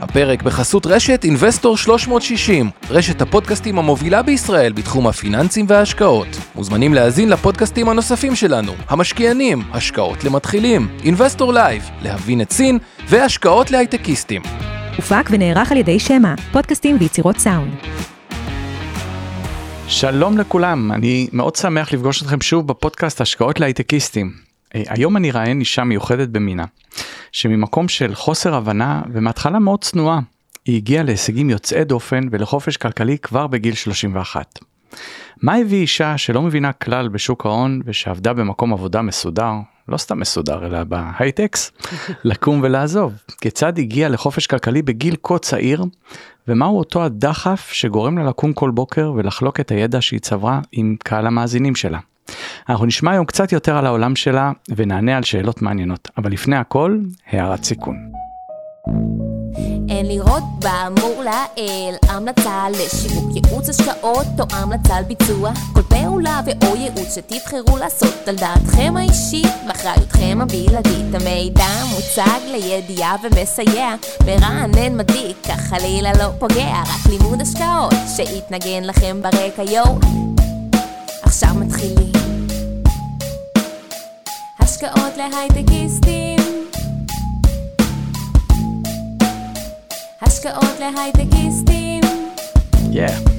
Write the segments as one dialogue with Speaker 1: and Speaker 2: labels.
Speaker 1: הפרק בחסות רשת Investor 360, רשת הפודקאסטים המובילה בישראל בתחום הפיננסים וההשקעות. מוזמנים להאזין לפודקאסטים הנוספים שלנו, המשקיענים, השקעות למתחילים, Investor Live, להבין את סין והשקעות להייטקיסטים.
Speaker 2: הופק ונערך על ידי שמע, פודקאסטים ויצירות סאונד.
Speaker 3: שלום לכולם, אני מאוד שמח לפגוש אתכם שוב בפודקאסט השקעות להייטקיסטים. אה, היום אני ראיין אישה מיוחדת במינה, שממקום של חוסר הבנה ומהתחלה מאוד צנועה, היא הגיעה להישגים יוצאי דופן ולחופש כלכלי כבר בגיל 31. מה הביא אישה שלא מבינה כלל בשוק ההון ושעבדה במקום עבודה מסודר, לא סתם מסודר אלא בהייטקס, לקום ולעזוב? כיצד הגיעה לחופש כלכלי בגיל כה צעיר, ומהו אותו הדחף שגורם לה לקום כל בוקר ולחלוק את הידע שהיא צברה עם קהל המאזינים שלה? אנחנו נשמע היום קצת יותר על העולם שלה ונענה על שאלות מעניינות, אבל לפני הכל, הערת סיכון.
Speaker 4: אין לראות באמור לעיל המלצה לשיווק ייעוץ השקעות או המלצה על ביצוע כל פעולה ואו ייעוץ שתבחרו לעשות על דעתכם האישית ואחריותכם הבלעדית המידע מוצג לידיעה ומסייע מרענן מדליק כך חלילה לא פוגע רק לימוד השקעות שיתנגן לכם ברקע יואו השקעות להייטקיסטים השקעות להייטקיסטים
Speaker 3: Yeah.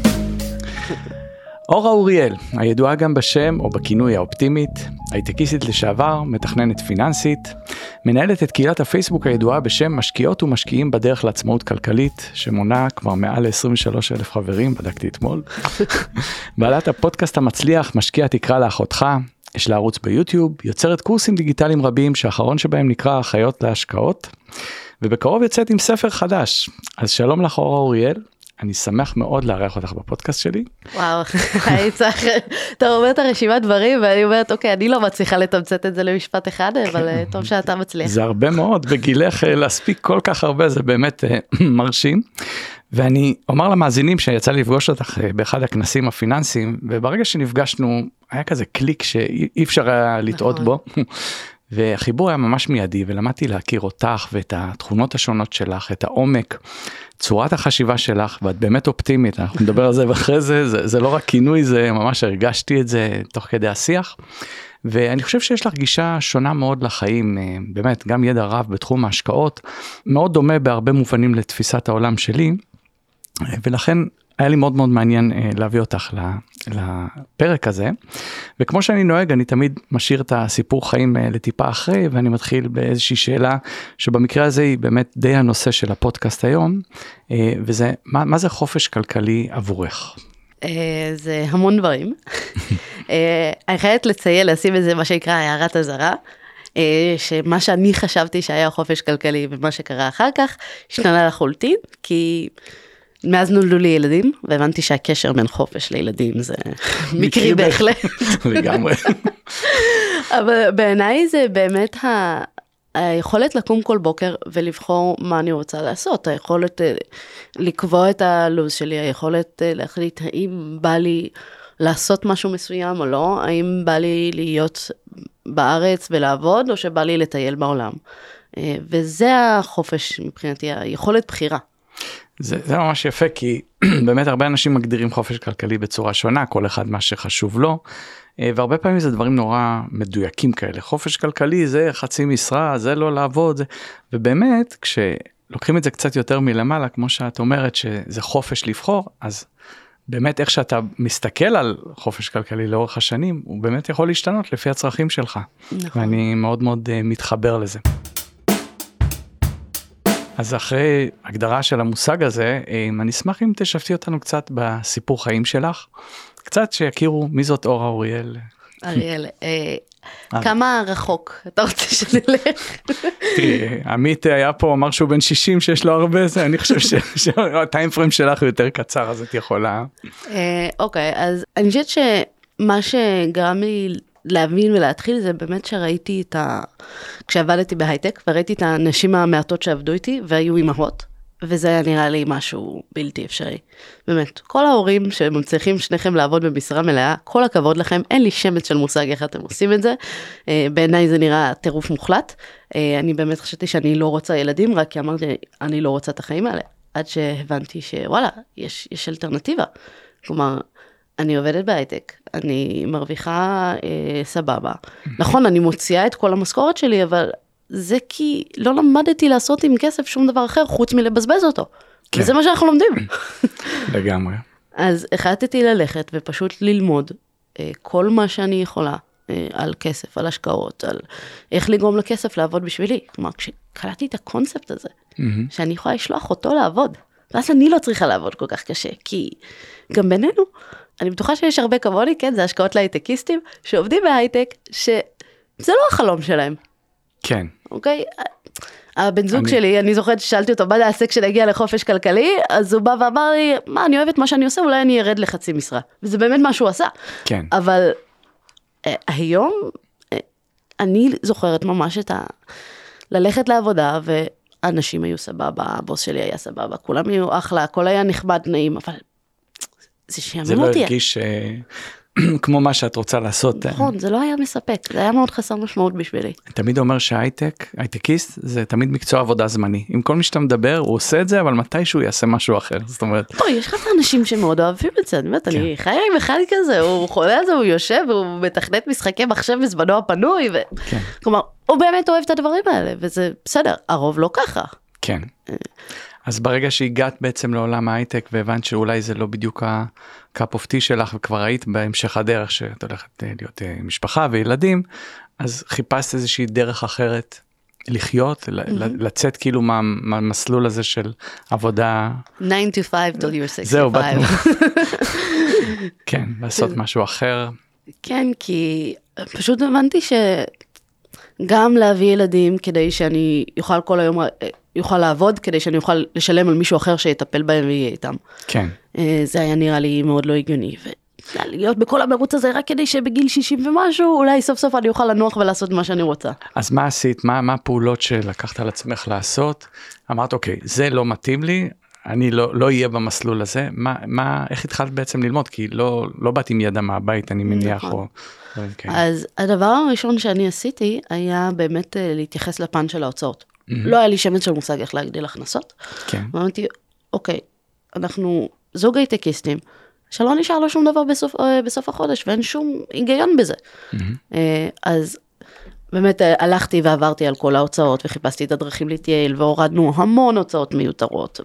Speaker 3: אורה אוריאל, הידועה גם בשם או בכינוי האופטימית, הייטקיסטית לשעבר, מתכננת פיננסית, מנהלת את קהילת הפייסבוק הידועה בשם משקיעות ומשקיעים בדרך לעצמאות כלכלית, שמונה כבר מעל ל-23 אלף חברים, בדקתי אתמול. בעלת הפודקאסט המצליח, משקיע תקרא לאחותך, יש לה ערוץ ביוטיוב, יוצרת קורסים דיגיטליים רבים שהאחרון שבהם נקרא אחיות להשקעות, ובקרוב יוצאת עם ספר חדש. אז שלום לך אורה אוריאל, אני שמח מאוד לארח אותך בפודקאסט שלי.
Speaker 5: וואו, אני צריך, אתה אומר את הרשימת דברים ואני אומרת אוקיי אני לא מצליחה לתמצת את זה למשפט אחד אבל אה, טוב שאתה מצליח.
Speaker 3: זה הרבה מאוד בגילך אה, להספיק כל כך הרבה זה באמת אה, מרשים. ואני אומר למאזינים שיצא לי לפגוש אותך באחד הכנסים הפיננסיים וברגע שנפגשנו היה כזה קליק שאי אפשר היה לטעות
Speaker 5: נכון.
Speaker 3: בו. והחיבור היה ממש מיידי ולמדתי להכיר אותך ואת התכונות השונות שלך את העומק צורת החשיבה שלך ואת באמת אופטימית אנחנו נדבר על זה ואחרי זה זה, זה לא רק כינוי זה ממש הרגשתי את זה תוך כדי השיח. ואני חושב שיש לך גישה שונה מאוד לחיים אה, באמת גם ידע רב בתחום ההשקעות מאוד דומה בהרבה מובנים לתפיסת העולם שלי. אה, ולכן היה לי מאוד מאוד מעניין אה, להביא אותך לפרק הזה וכמו שאני נוהג אני תמיד משאיר את הסיפור חיים אה, לטיפה אחרי ואני מתחיל באיזושהי שאלה שבמקרה הזה היא באמת די הנושא של הפודקאסט היום אה, וזה מה, מה זה חופש כלכלי עבורך.
Speaker 5: זה המון דברים. אני חייבת לציין לשים איזה מה שנקרא הערת אזהרה. שמה שאני חשבתי שהיה חופש כלכלי ומה שקרה אחר כך השתנה לחלוטין כי מאז נולדו לי ילדים והבנתי שהקשר בין חופש לילדים זה מקרי בהחלט.
Speaker 3: לגמרי.
Speaker 5: אבל בעיניי זה באמת ה... היכולת לקום כל בוקר ולבחור מה אני רוצה לעשות, היכולת אה, לקבוע את הלו"ז שלי, היכולת אה, להחליט האם בא לי לעשות משהו מסוים או לא, האם בא לי להיות בארץ ולעבוד או שבא לי לטייל בעולם. אה, וזה החופש מבחינתי, היכולת בחירה.
Speaker 3: זה, זה ממש יפה כי באמת הרבה אנשים מגדירים חופש כלכלי בצורה שונה כל אחד מה שחשוב לו אה, והרבה פעמים זה דברים נורא מדויקים כאלה חופש כלכלי זה חצי משרה זה לא לעבוד זה... ובאמת כשלוקחים את זה קצת יותר מלמעלה כמו שאת אומרת שזה חופש לבחור אז באמת איך שאתה מסתכל על חופש כלכלי לאורך השנים הוא באמת יכול להשתנות לפי הצרכים שלך
Speaker 5: נכון.
Speaker 3: ואני מאוד מאוד uh, מתחבר לזה. אז אחרי הגדרה של המושג הזה, אה, אני אשמח אם תשתפי אותנו קצת בסיפור חיים שלך, קצת שיכירו מי זאת אורה אוריאל.
Speaker 5: אריאל, אה,
Speaker 3: אה.
Speaker 5: כמה רחוק אתה רוצה שנלך?
Speaker 3: תראי, עמית היה פה, אמר שהוא בן 60 שיש לו הרבה זה, אני חושב שהטיים פריים שלך יותר קצר, אז את יכולה.
Speaker 5: אוקיי, אז אני חושבת שמה שגרם לי להבין ולהתחיל זה באמת שראיתי את ה... כשעבדתי בהייטק וראיתי את הנשים המעטות שעבדו איתי והיו אימהות. וזה היה נראה לי משהו בלתי אפשרי. באמת, כל ההורים שמצליחים שניכם לעבוד במשרה מלאה, כל הכבוד לכם, אין לי שמץ של מושג איך אתם עושים את זה. אה, בעיניי זה נראה טירוף מוחלט. אה, אני באמת חשבתי שאני לא רוצה ילדים, רק כי אמרתי, אני לא רוצה את החיים האלה. עד שהבנתי שוואלה, יש, יש אלטרנטיבה. כלומר, אני עובדת בהייטק, אני מרוויחה אה, סבבה. נכון, אני מוציאה את כל המשכורת שלי, אבל זה כי לא למדתי לעשות עם כסף שום דבר אחר חוץ מלבזבז אותו.
Speaker 3: כן.
Speaker 5: וזה מה שאנחנו לומדים.
Speaker 3: לגמרי.
Speaker 5: אז החלטתי ללכת ופשוט ללמוד אה, כל מה שאני יכולה אה, על כסף, על השקעות, על איך לגרום לכסף לעבוד בשבילי. כלומר, כשקלטתי את הקונספט הזה. שאני יכולה לשלוח אותו לעבוד, ואז אני לא צריכה לעבוד כל כך קשה, כי גם בינינו, אני בטוחה שיש הרבה כמוני, כן, זה השקעות להייטקיסטים, שעובדים בהייטק, שזה לא החלום שלהם,
Speaker 3: כן.
Speaker 5: אוקיי? הבן זוג
Speaker 3: אני-
Speaker 5: שלי, אני זוכרת ששאלתי אותו מה נעשה כשנגיע לחופש כלכלי, אז הוא בא ואמר לי, מה, אני אוהב את מה שאני עושה, אולי אני ארד לחצי משרה. וזה באמת מה שהוא עשה.
Speaker 3: כן.
Speaker 5: אבל אה, היום, אה, אני זוכרת ממש את ה... ללכת לעבודה, ואנשים היו סבבה, הבוס שלי היה סבבה, כולם היו אחלה, הכל היה נחמד, נעים, אבל זה שיאמן
Speaker 3: זה לא
Speaker 5: אותי.
Speaker 3: הרגיש אה, כמו מה שאת רוצה לעשות. אה.
Speaker 5: נכון, זה לא היה מספק, זה היה מאוד חסר משמעות בשבילי.
Speaker 3: תמיד אומר שהייטק, הייטקיסט, זה תמיד מקצוע עבודה זמני. עם כל מי שאתה מדבר, הוא עושה את זה, אבל מתישהו יעשה משהו אחר. זאת אומרת,
Speaker 5: בואי, יש לך את האנשים שמאוד אוהבים את זה, אני אומרת, אני
Speaker 3: כן.
Speaker 5: חיה עם אחד כזה, הוא חולה על זה, הוא יושב, הוא מתכנת משחקי מחשב בזמנו הפנוי.
Speaker 3: כן.
Speaker 5: כלומר, הוא באמת אוהב את הדברים האלה, וזה בסדר, הרוב לא ככה.
Speaker 3: כן. אז ברגע שהגעת בעצם לעולם ההייטק והבנת שאולי זה לא בדיוק ה-cup of tea שלך וכבר היית בהמשך הדרך שאת הולכת אה, להיות אה, משפחה וילדים, אז חיפשת איזושהי דרך אחרת לחיות, ל- לצאת כאילו מה- מהמסלול הזה של עבודה,
Speaker 5: 9 to 5 till you're 65.
Speaker 3: זהו, באנו. כן, לעשות משהו אחר.
Speaker 5: כן, כי פשוט הבנתי שגם להביא ילדים כדי שאני אוכל כל היום, אה, יוכל לעבוד, כדי שאני אוכל לשלם על מישהו אחר שיטפל בהם ויהיה איתם.
Speaker 3: כן,
Speaker 5: אה, זה היה נראה לי מאוד לא הגיוני. ולהיות בכל המרוץ הזה רק כדי שבגיל 60 ומשהו, אולי סוף סוף אני אוכל לנוח ולעשות מה שאני רוצה.
Speaker 3: אז מה עשית? מה, מה הפעולות שלקחת על עצמך לעשות? אמרת, אוקיי, זה לא מתאים לי, אני לא, לא אהיה במסלול הזה. מה, מה, איך התחלת בעצם ללמוד? כי לא, לא באתי עם ידע מהבית, אני מניח,
Speaker 5: נכון.
Speaker 3: או דברים כאלה.
Speaker 5: אז הדבר הראשון שאני עשיתי היה באמת אה, להתייחס לפן של ההוצאות. לא היה לי שמץ של מושג איך להגדיל הכנסות.
Speaker 3: כן,
Speaker 5: ואמרתי, אוקיי, אנחנו זוג הייטקיסטים, שלא נשאר לו שום דבר בסוף, אה, בסוף החודש, ואין שום היגיון בזה. אה, אז באמת אה, הלכתי ועברתי על כל ההוצאות, וחיפשתי את הדרכים להתייעל, והורדנו המון הוצאות מיותרות,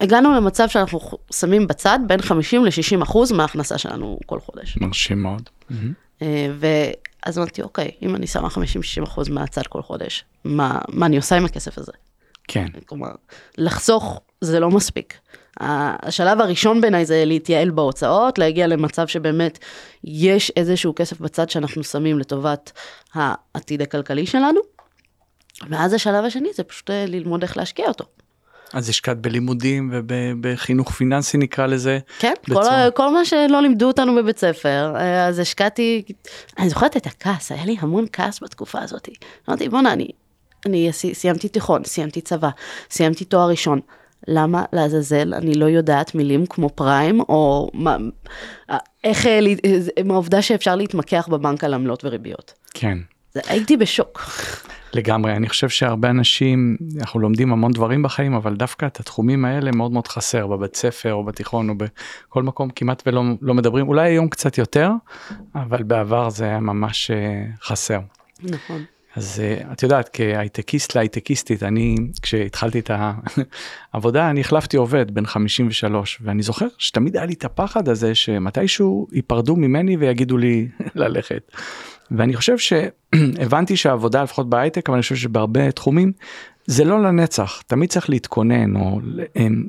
Speaker 5: והגענו למצב שאנחנו שמים בצד בין 50 ל-60 אחוז מההכנסה שלנו כל חודש.
Speaker 3: מרשים מאוד.
Speaker 5: אה, ואז אמרתי, אוקיי, אם אני שמה 50-60 אחוז מהצד כל חודש, מה, מה אני עושה עם הכסף הזה?
Speaker 3: כן,
Speaker 5: כלומר, לחסוך זה לא מספיק. השלב הראשון בעיניי זה להתייעל בהוצאות, להגיע למצב שבאמת יש איזשהו כסף בצד שאנחנו שמים לטובת העתיד הכלכלי שלנו. ואז השלב השני זה פשוט אה, ללמוד איך להשקיע אותו.
Speaker 3: אז השקעת בלימודים ובחינוך פיננסי נקרא לזה.
Speaker 5: כן, כל,
Speaker 3: בצורה-
Speaker 5: ה- כל מה שלא לימדו אותנו בבית ספר, אה, אז השקעתי, אני זוכרת את הכעס, היה לי המון כעס בתקופה הזאת. אמרתי, בואנה, אני, אני סי- סיימתי תיכון, סיימתי צבא, סיימתי תואר ראשון. למה לעזאזל אני לא יודעת מילים כמו פריים, או מה, אה, איך, לה- אה, מהעובדה שאפשר להתמקח בבנק על עמלות וריביות.
Speaker 3: כן.
Speaker 5: הייתי בשוק.
Speaker 3: לגמרי, אני חושב שהרבה אנשים, אנחנו לומדים המון דברים בחיים, אבל דווקא את התחומים האלה מאוד מאוד חסר בבית ספר או בתיכון או בכל מקום כמעט ולא לא מדברים, אולי היום קצת יותר, אבל בעבר זה היה ממש אה, חסר.
Speaker 5: נכון.
Speaker 3: אז אה, את יודעת, כהייטקיסט להייטקיסטית, אני, כשהתחלתי את העבודה, אני החלפתי עובד בן 53, ואני זוכר שתמיד היה לי את הפחד הזה שמתישהו ייפרדו ממני ויגידו לי ללכת. ואני חושב שהבנתי שהעבודה, לפחות בהייטק, אבל אני חושב שבהרבה תחומים, זה לא לנצח, תמיד צריך להתכונן או אמ,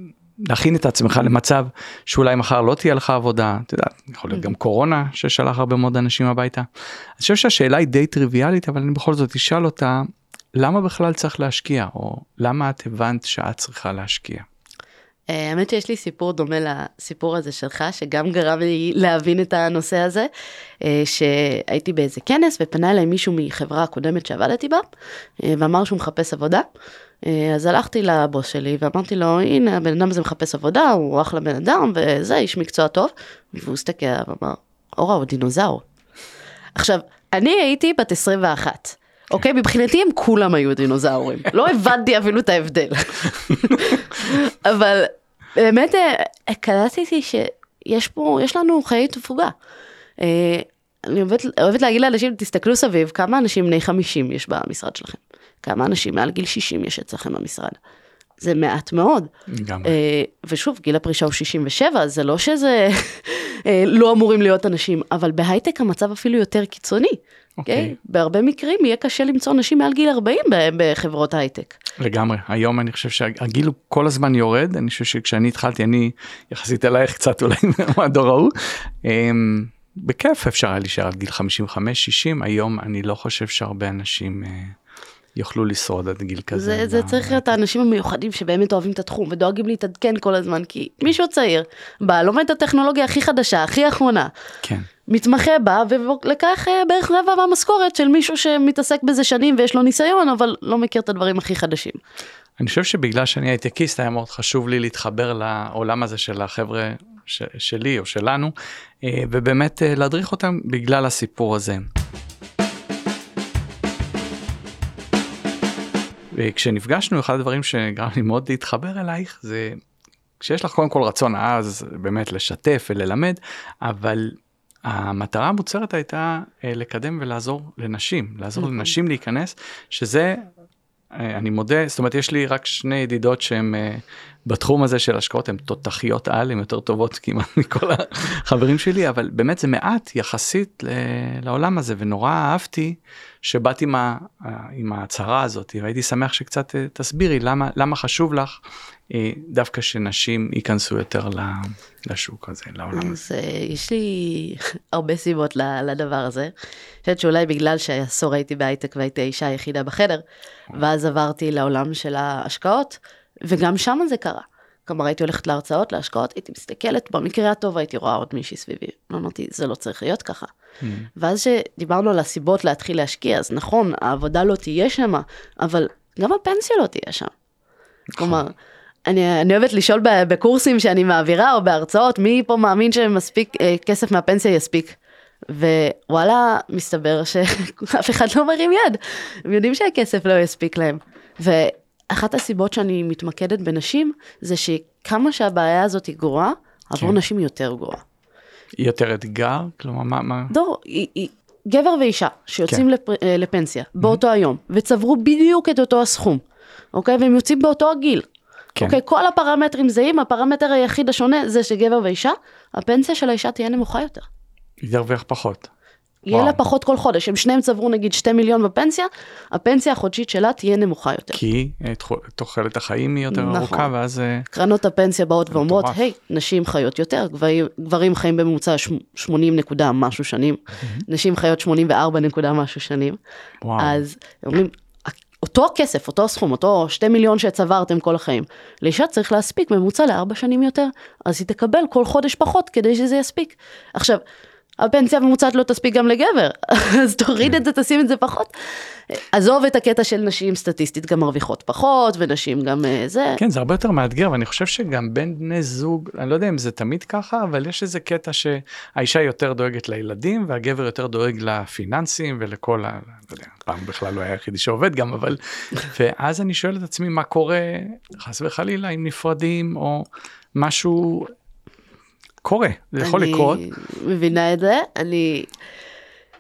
Speaker 3: להכין את עצמך למצב שאולי מחר לא תהיה לך עבודה, את יודעת, יכול להיות גם קורונה ששלח הרבה מאוד אנשים הביתה. אני חושב שהשאלה היא די טריוויאלית, אבל אני בכל זאת אשאל אותה, למה בכלל צריך להשקיע, או למה את הבנת שאת צריכה להשקיע?
Speaker 5: אה, האמת שיש לי סיפור דומה לסיפור הזה שלך, שגם גרם לי להבין את הנושא הזה, אה, שהייתי באיזה כנס ופנה אליי מישהו מחברה הקודמת שעבדתי בה, אה, ואמר שהוא מחפש עבודה, אז הלכתי לבוס שלי ואמרתי לו, הנה, הבן אדם הזה מחפש עבודה, הוא אחלה בן אדם, וזה, איש מקצוע טוב. והוא הסתכל ואמר, אורה, הוא דינוזאור. עכשיו, אני הייתי בת 21. אוקיי? מבחינתי הם כולם היו דינוזאורים. לא הבנתי אפילו את ההבדל. אבל באמת אה, קלטתי שיש פה, יש לנו חיי תפוגה. אה, אני אוהבת, אוהבת להגיד לאנשים, תסתכלו סביב, כמה אנשים בני 50 יש במשרד שלכם? כמה אנשים מעל גיל 60 יש אצלכם במשרד? זה מעט מאוד. אה, ושוב, גיל הפרישה הוא 67, זה לא שזה לא אמורים להיות אנשים, אבל בהייטק המצב אפילו יותר קיצוני.
Speaker 3: אוקיי.
Speaker 5: אוקיי? בהרבה מקרים יהיה קשה למצוא נשים מעל גיל 40 ב- בחברות הייטק.
Speaker 3: לגמרי היום אני חושב שהגיל הוא כל הזמן יורד אני חושב שכשאני התחלתי אני יחסית אלייך קצת אולי מהדור ההוא. אמ, בכיף אפשר היה להישאר עד גיל 55 60 היום אני לא חושב שהרבה אנשים אה, יוכלו לשרוד עד גיל כזה.
Speaker 5: זה, זה צריך להיות האנשים המיוחדים שבאמת אוהבים את התחום ודואגים להתעדכן כל הזמן, כי מישהו צעיר בא, לומד את הטכנולוגיה הכי חדשה, הכי אחרונה,
Speaker 3: כן.
Speaker 5: מתמחה בא ולקח אה, בערך רבע מהמשכורת של מישהו שמתעסק בזה שנים ויש לו ניסיון, אבל לא מכיר את הדברים הכי חדשים.
Speaker 3: אני חושב שבגלל שאני הייטקיסט היה מאוד חשוב לי להתחבר לעולם הזה של החבר'ה ש- שלי או שלנו אה, ובאמת אה, להדריך אותם בגלל הסיפור הזה. וכשנפגשנו אחד הדברים שגרם לי מאוד להתחבר אלייך זה כשיש לך קודם כל רצון עז באמת לשתף וללמד אבל המטרה המוצהרת הייתה אה, לקדם ולעזור לנשים לעזור לנשים להיכנס שזה אה, אני מודה, זאת אומרת יש לי רק שני ידידות שהן אה, בתחום הזה של השקעות הן תותחיות על, הן יותר טובות כמעט מכל החברים שלי, אבל באמת זה מעט יחסית לעולם הזה ונורא אהבתי שבאתי עם, ה- עם ההצהרה הזאת והייתי שמח שקצת אה, תסבירי למה, למה חשוב לך אה, דווקא שנשים ייכנסו יותר לשוק הזה, לעולם הזה.
Speaker 5: אז אה, יש לי הרבה סיבות לדבר הזה. אני חושבת שאולי בגלל שעשור הייתי בהייטק והייתי האישה היחידה בחדר, ואז עברתי לעולם של ההשקעות, וגם שם זה קרה. כלומר, הייתי הולכת להרצאות, להשקעות, הייתי מסתכלת, במקרה הטוב הייתי רואה עוד מישהי סביבי. אמרתי, זה לא צריך להיות ככה. ואז שדיברנו על הסיבות להתחיל להשקיע, אז נכון, העבודה לא תהיה שמה, אבל גם הפנסיה לא תהיה שם. כלומר, אני, אני אוהבת לשאול בקורסים שאני מעבירה או בהרצאות, מי פה מאמין שמספיק אה, כסף מהפנסיה יספיק? ווואלה, מסתבר שאף אחד לא מרים יד. הם יודעים שהכסף לא יספיק להם. ואחת הסיבות שאני מתמקדת בנשים, זה שכמה שהבעיה הזאת היא גרועה, עבור
Speaker 3: כן.
Speaker 5: נשים היא יותר גרועה.
Speaker 3: יותר אתגר? כלומר מה, מה?
Speaker 5: דור, היא, היא, גבר ואישה שיוצאים
Speaker 3: כן.
Speaker 5: לפ, אה, לפנסיה באותו היום, וצברו בדיוק את אותו הסכום, אוקיי? והם יוצאים באותו הגיל.
Speaker 3: כן.
Speaker 5: אוקיי, כל הפרמטרים זהים, הפרמטר היחיד השונה זה שגבר ואישה, הפנסיה של האישה תהיה נמוכה יותר.
Speaker 3: היא תרוויח פחות.
Speaker 5: יהיה. לה פחות כל חודש, אם שניהם צברו נגיד 2 מיליון בפנסיה, הפנסיה החודשית שלה תהיה נמוכה יותר.
Speaker 3: כי אה, תוחלת החיים היא יותר
Speaker 5: נכון.
Speaker 3: ארוכה ואז אה,
Speaker 5: קרנות הפנסיה באות ואומרות. היי, נשים חיות יותר, גברים, גברים חיים בממוצע ש- 80 נקודה משהו שנים, נשים חיות 84 נקודה משהו שנים,
Speaker 3: וואו.
Speaker 5: אז אומרים, אותו כסף, אותו סכום, אותו 2 מיליון שצברתם כל החיים, לאישה צריך להספיק ממוצע לארבע שנים יותר, אז היא תקבל כל חודש פחות כדי שזה יספיק. עכשיו, הפנסיה הממוצעת לא תספיק גם לגבר, אז תוריד את זה, תשים את זה פחות. עזוב את הקטע של נשים סטטיסטית גם מרוויחות פחות, ונשים גם אה, זה.
Speaker 3: כן זה הרבה יותר מאתגר ואני חושב שגם בין בני זוג אני לא יודע אם זה תמיד ככה אבל יש איזה קטע שהאישה יותר דואגת לילדים והגבר יותר דואג לפיננסים ולכל ה... לא יודע, פעם בכלל לא היה היחידי שעובד גם אבל ואז אני שואל את עצמי מה קורה חס וחלילה אם נפרדים או משהו קורה זה יכול לקרות.
Speaker 5: אני מבינה את זה, אני...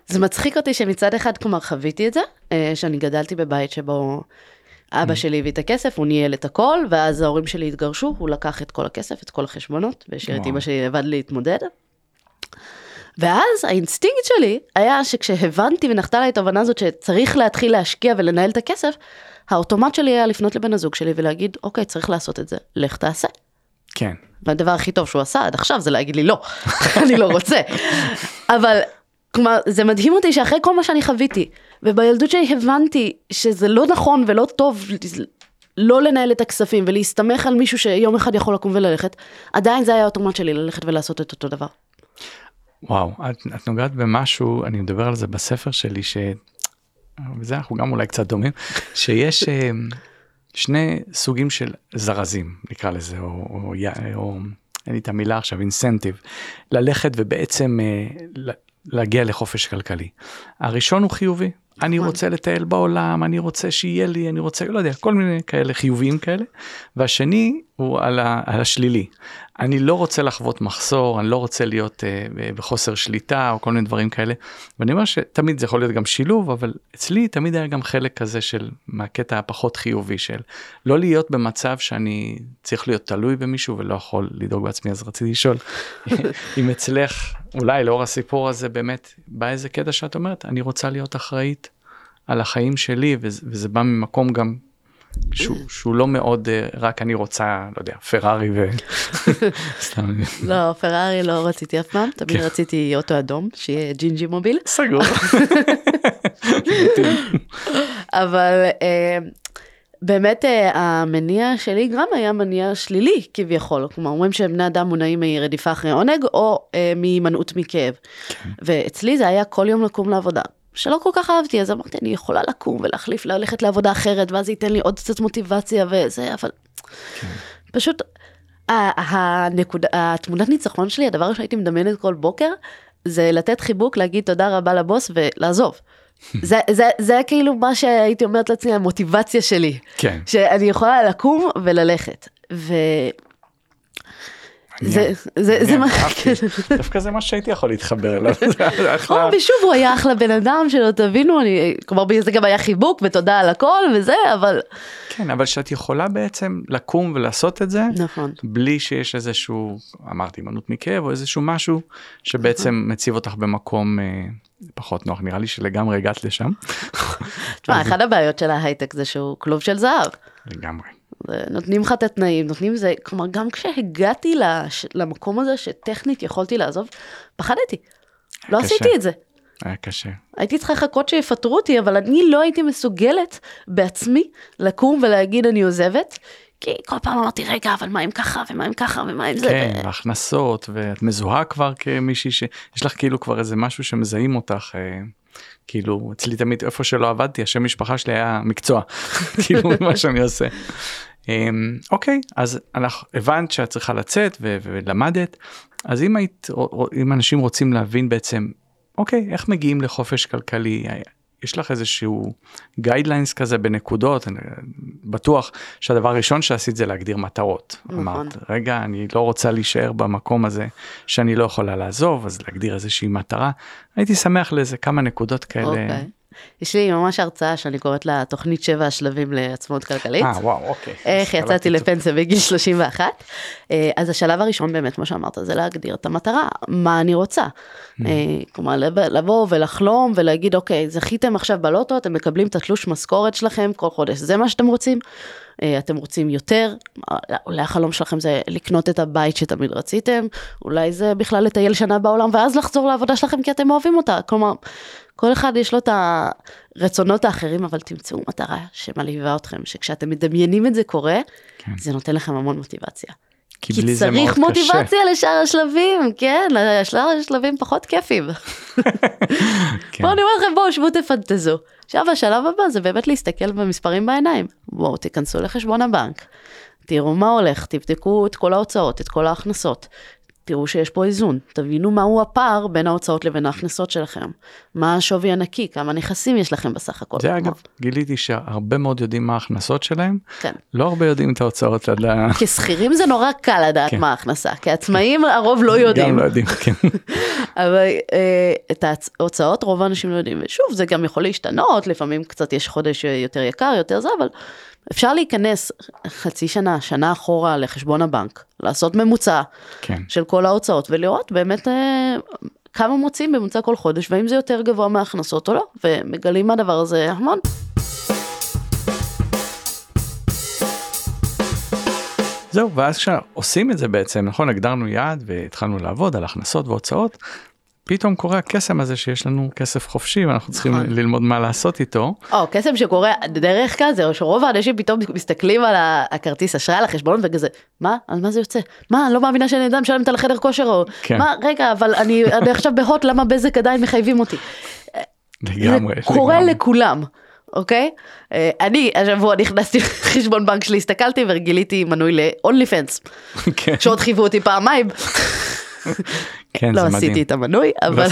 Speaker 5: זה מצחיק אותי שמצד אחד, כלומר, חוויתי את זה, אה, שאני גדלתי בבית שבו
Speaker 3: Mm.
Speaker 5: אבא שלי הביא את הכסף, הוא ניהל את הכל, ואז ההורים שלי התגרשו, הוא לקח את כל הכסף, את כל החשבונות, והשאיר את. אמא שלי לבד להתמודד. ואז האינסטינקט שלי היה שכשהבנתי ונחתה לי את ההבנה הזאת שצריך להתחיל להשקיע ולנהל את הכסף, האוטומט שלי היה לפנות לבן הזוג שלי ולהגיד, אוקיי, צריך לעשות את זה, לך תעשה.
Speaker 3: כן.
Speaker 5: והדבר הכי טוב שהוא עשה עד עכשיו זה להגיד לי לא, אני לא רוצה. אבל, כלומר, זה מדהים אותי שאחרי כל מה שאני חוויתי, ובילדות שלי הבנתי שזה לא נכון ולא טוב לא לנהל את הכספים ולהסתמך על מישהו שיום אחד יכול לקום וללכת, עדיין זה היה האוטומט שלי ללכת ולעשות את אותו דבר.
Speaker 3: וואו, את, את נוגעת במשהו, אני מדבר על זה בספר שלי, ש... וזה אנחנו גם אולי קצת דומים, שיש, אה, שני סוגים של זרזים נקרא לזה או, או, או, אין לי את המילה עכשיו אינסנטיב ללכת ובעצם אה, להגיע לחופש כלכלי. הראשון הוא חיובי אני נכון. רוצה לטייל בעולם, אני רוצה שיהיה לי, אני רוצה, לא יודע, כל מיני כאלה חיוביים כאלה. והשני הוא על, ה, על השלילי. אני לא רוצה לחוות מחסור, אני לא רוצה להיות uh, בחוסר שליטה או כל מיני דברים כאלה. ואני אומר שתמיד זה יכול להיות גם שילוב, אבל אצלי תמיד היה גם חלק כזה של מהקטע הפחות חיובי של לא להיות במצב שאני צריך להיות תלוי במישהו ולא יכול לדאוג בעצמי. אז רציתי לשאול אם אצלך, אולי לאור הסיפור הזה באמת בא איזה קטע שאת אומרת, אני רוצה להיות אחראית על החיים שלי וזה, וזה בא ממקום גם שהוא, שהוא לא מאוד uh, רק אני רוצה לא יודע פרארי ו...
Speaker 5: סתם. לא פרארי לא רציתי אף פעם תמיד כן. רציתי אוטו אדום שיהיה ג'ינג'י מוביל.
Speaker 3: סגור.
Speaker 5: אבל uh, באמת uh, המניע שלי גם היה מניע שלילי כביכול כלומר אומרים שבני אדם מונעים מרדיפה אחרי עונג או uh, מהימנעות מכאב. כן. ואצלי זה היה כל יום לקום לעבודה שלא כל כך אהבתי, אז אמרתי, אני יכולה לקום ולהחליף, ללכת לעבודה אחרת, ואז זה ייתן לי עוד קצת מוטיבציה וזה, אבל כן. פשוט, הנקודה, התמונת ניצחון שלי, הדבר שהייתי מדמיינת כל בוקר, זה לתת חיבוק, להגיד תודה רבה לבוס ולעזוב. זה, זה, זה כאילו מה שהייתי אומרת לעצמי, המוטיבציה שלי.
Speaker 3: כן.
Speaker 5: שאני יכולה לקום וללכת. ו... זה, זה, זה מה,
Speaker 3: דווקא זה מה שהייתי יכול להתחבר אליו.
Speaker 5: ושוב הוא היה אחלה בן אדם שלא תבינו, אני, כלומר זה גם היה חיבוק ותודה על הכל וזה, אבל...
Speaker 3: כן, אבל שאת יכולה בעצם לקום ולעשות את זה,
Speaker 5: נכון.
Speaker 3: בלי שיש איזשהו, אמרתי, הימנעות מכאב או איזשהו משהו שבעצם מציב אותך במקום אה, פחות נוח, נראה לי שלגמרי הגעת לשם.
Speaker 5: תשמע, אחת הבעיות של ההייטק זה שהוא כלוב של זהב.
Speaker 3: לגמרי.
Speaker 5: נותנים לך את התנאים, נותנים זה, כלומר גם כשהגעתי לש, למקום הזה שטכנית יכולתי לעזוב, פחדתי. לא קשה. עשיתי את זה.
Speaker 3: היה קשה.
Speaker 5: הייתי צריכה לחכות שיפטרו אותי, אבל אני לא הייתי מסוגלת בעצמי לקום ולהגיד אני עוזבת. כי כל פעם אמרתי רגע אבל מה אם ככה ומה אם ככה ומה אם זה.
Speaker 3: כן, ו... הכנסות ואת מזוהה כבר כמישהי שיש לך כאילו כבר איזה משהו שמזהים אותך. אה... כאילו אצלי תמיד איפה שלא עבדתי השם משפחה שלי היה מקצוע כאילו מה שאני עושה. אמ, אוקיי אז אנחנו הבנת שאת צריכה לצאת ולמדת אז אם היית אם אנשים רוצים להבין בעצם אוקיי איך מגיעים לחופש כלכלי יש לך איזשהו guidelines כזה בנקודות אני בטוח שהדבר הראשון שעשית זה להגדיר מטרות. נכון. אמרת רגע אני לא רוצה להישאר במקום הזה שאני לא יכולה לעזוב אז להגדיר איזושהי מטרה הייתי שמח לאיזה כמה נקודות כאלה.
Speaker 5: אוקיי. יש לי ממש הרצאה שאני קוראת לה תוכנית שבע השלבים לעצמאות כלכלית.
Speaker 3: אה וואו אוקיי.
Speaker 5: איך יצאתי לפנסיה בגיל 31. אה, אז השלב הראשון באמת כמו שאמרת זה להגדיר את המטרה מה אני רוצה. Mm. אה, כלומר לבוא ולחלום ולהגיד אוקיי זכיתם עכשיו בלוטו אתם מקבלים את התלוש משכורת שלכם כל חודש זה מה שאתם רוצים. אה, אתם רוצים יותר, אולי החלום שלכם זה לקנות את הבית שתמיד רציתם, אולי זה בכלל לטייל שנה בעולם ואז לחזור לעבודה שלכם כי אתם אוהבים אותה. כלומר, כל אחד יש לו את הרצונות האחרים, אבל תמצאו מטרה שמלהיבה אתכם, שכשאתם מדמיינים את זה קורה, כן. זה נותן לכם המון מוטיבציה.
Speaker 3: כי, כי צריך
Speaker 5: מוטיבציה קשה. לשאר השלבים, כן, לשאר השלבים פחות כיפים. כן. בואו אני אומר לכם, בואו שבו תפנטזו. עכשיו השלב הבא זה באמת להסתכל במספרים בעיניים. בואו תיכנסו לחשבון הבנק, תראו מה הולך, תבדקו את כל ההוצאות, את כל ההכנסות, תראו שיש פה איזון, תבינו מהו הפער בין ההוצאות לבין ההכנסות שלכם, מה השווי הנקי, כמה נכסים יש לכם בסך הכל.
Speaker 3: זה אגב, גיליתי שהרבה מאוד יודעים מה ההכנסות שלהם, כן. לא הרבה יודעים את ההוצאות לדעת.
Speaker 5: כשכירים זה נורא קל לדעת כן. מה ההכנסה, כעצמאים הרוב לא יודעים.
Speaker 3: גם לא יודעים, כן.
Speaker 5: אבל אה, את ההוצאות רוב האנשים לא יודעים, ושוב זה גם יכול להשתנות, לפעמים קצת יש חודש יותר יקר, יותר זה, אבל אפשר להיכנס חצי שנה, שנה אחורה לחשבון הבנק, לעשות ממוצע כן. של כל ההוצאות ולראות באמת אה, כמה מוצאים בממוצע כל חודש והאם זה יותר גבוה מההכנסות או לא, ומגלים מהדבר הזה המון.
Speaker 3: זהו, ואז כשעושים את זה בעצם, נכון, הגדרנו יעד והתחלנו לעבוד על הכנסות והוצאות, פתאום קורה הקסם הזה שיש לנו כסף חופשי ואנחנו צריכים נכון. ללמוד מה לעשות איתו.
Speaker 5: או קסם שקורה דרך כלל זה שרוב האנשים פתאום מסתכלים על הכרטיס אשראי על החשבון וכזה מה אז מה זה יוצא מה אני לא מאמינה שאני אדם משלמת על החדר כושר או כן. מה רגע אבל אני, אני עכשיו בהוט למה בזק עדיין מחייבים אותי.
Speaker 3: לגמרי.
Speaker 5: זה קורה לגמרי. לכולם. אוקיי? אה, אני השבוע נכנסתי לחשבון בנק שלי, הסתכלתי וגיליתי מנוי ל-only fans,
Speaker 3: כן,
Speaker 5: שעוד חייבו אותי פעמיים.
Speaker 3: כן,
Speaker 5: לא. עשיתי את המנוי, אבל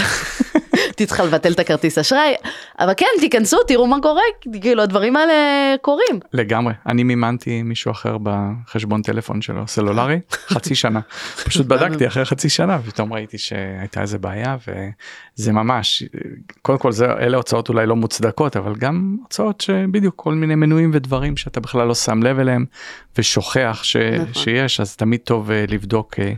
Speaker 5: הייתי צריכה לבטל את הכרטיס אשראי, אבל כן, תיכנסו, תראו מה קורה, כאילו הדברים האלה קורים.
Speaker 3: לגמרי, אני מימנתי מישהו אחר בחשבון טלפון שלו, סלולרי, חצי שנה. פשוט בדקתי אחרי חצי שנה, ופתאום ראיתי שהייתה איזה בעיה, וזה ממש, קודם כל זה, אלה הוצאות אולי לא מוצדקות, אבל גם הוצאות שבדיוק כל מיני מנויים ודברים שאתה בכלל לא שם לב אליהם, ושוכח ש,
Speaker 5: נכון.
Speaker 3: שיש, אז תמיד טוב אה, לבדוק אה,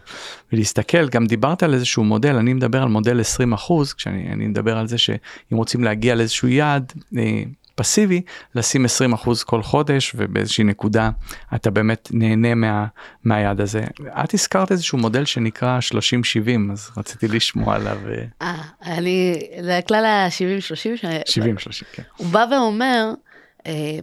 Speaker 3: ולהסתכל. גם דיברת על איזשהו מודל, אני מדבר על מודל 20 אחוז, כשאני אני מדבר על זה שאם רוצים להגיע לאיזשהו יעד, אה, פסיבי, לשים 20 אחוז כל חודש ובאיזושהי נקודה אתה באמת נהנה מה, מהיעד הזה. את הזכרת איזשהו מודל שנקרא 30-70 אז רציתי לשמוע עליו אה,
Speaker 5: אה, אני, זה הכלל ה-70-30,
Speaker 3: 70-30, כן.
Speaker 5: הוא בא ואומר, אה,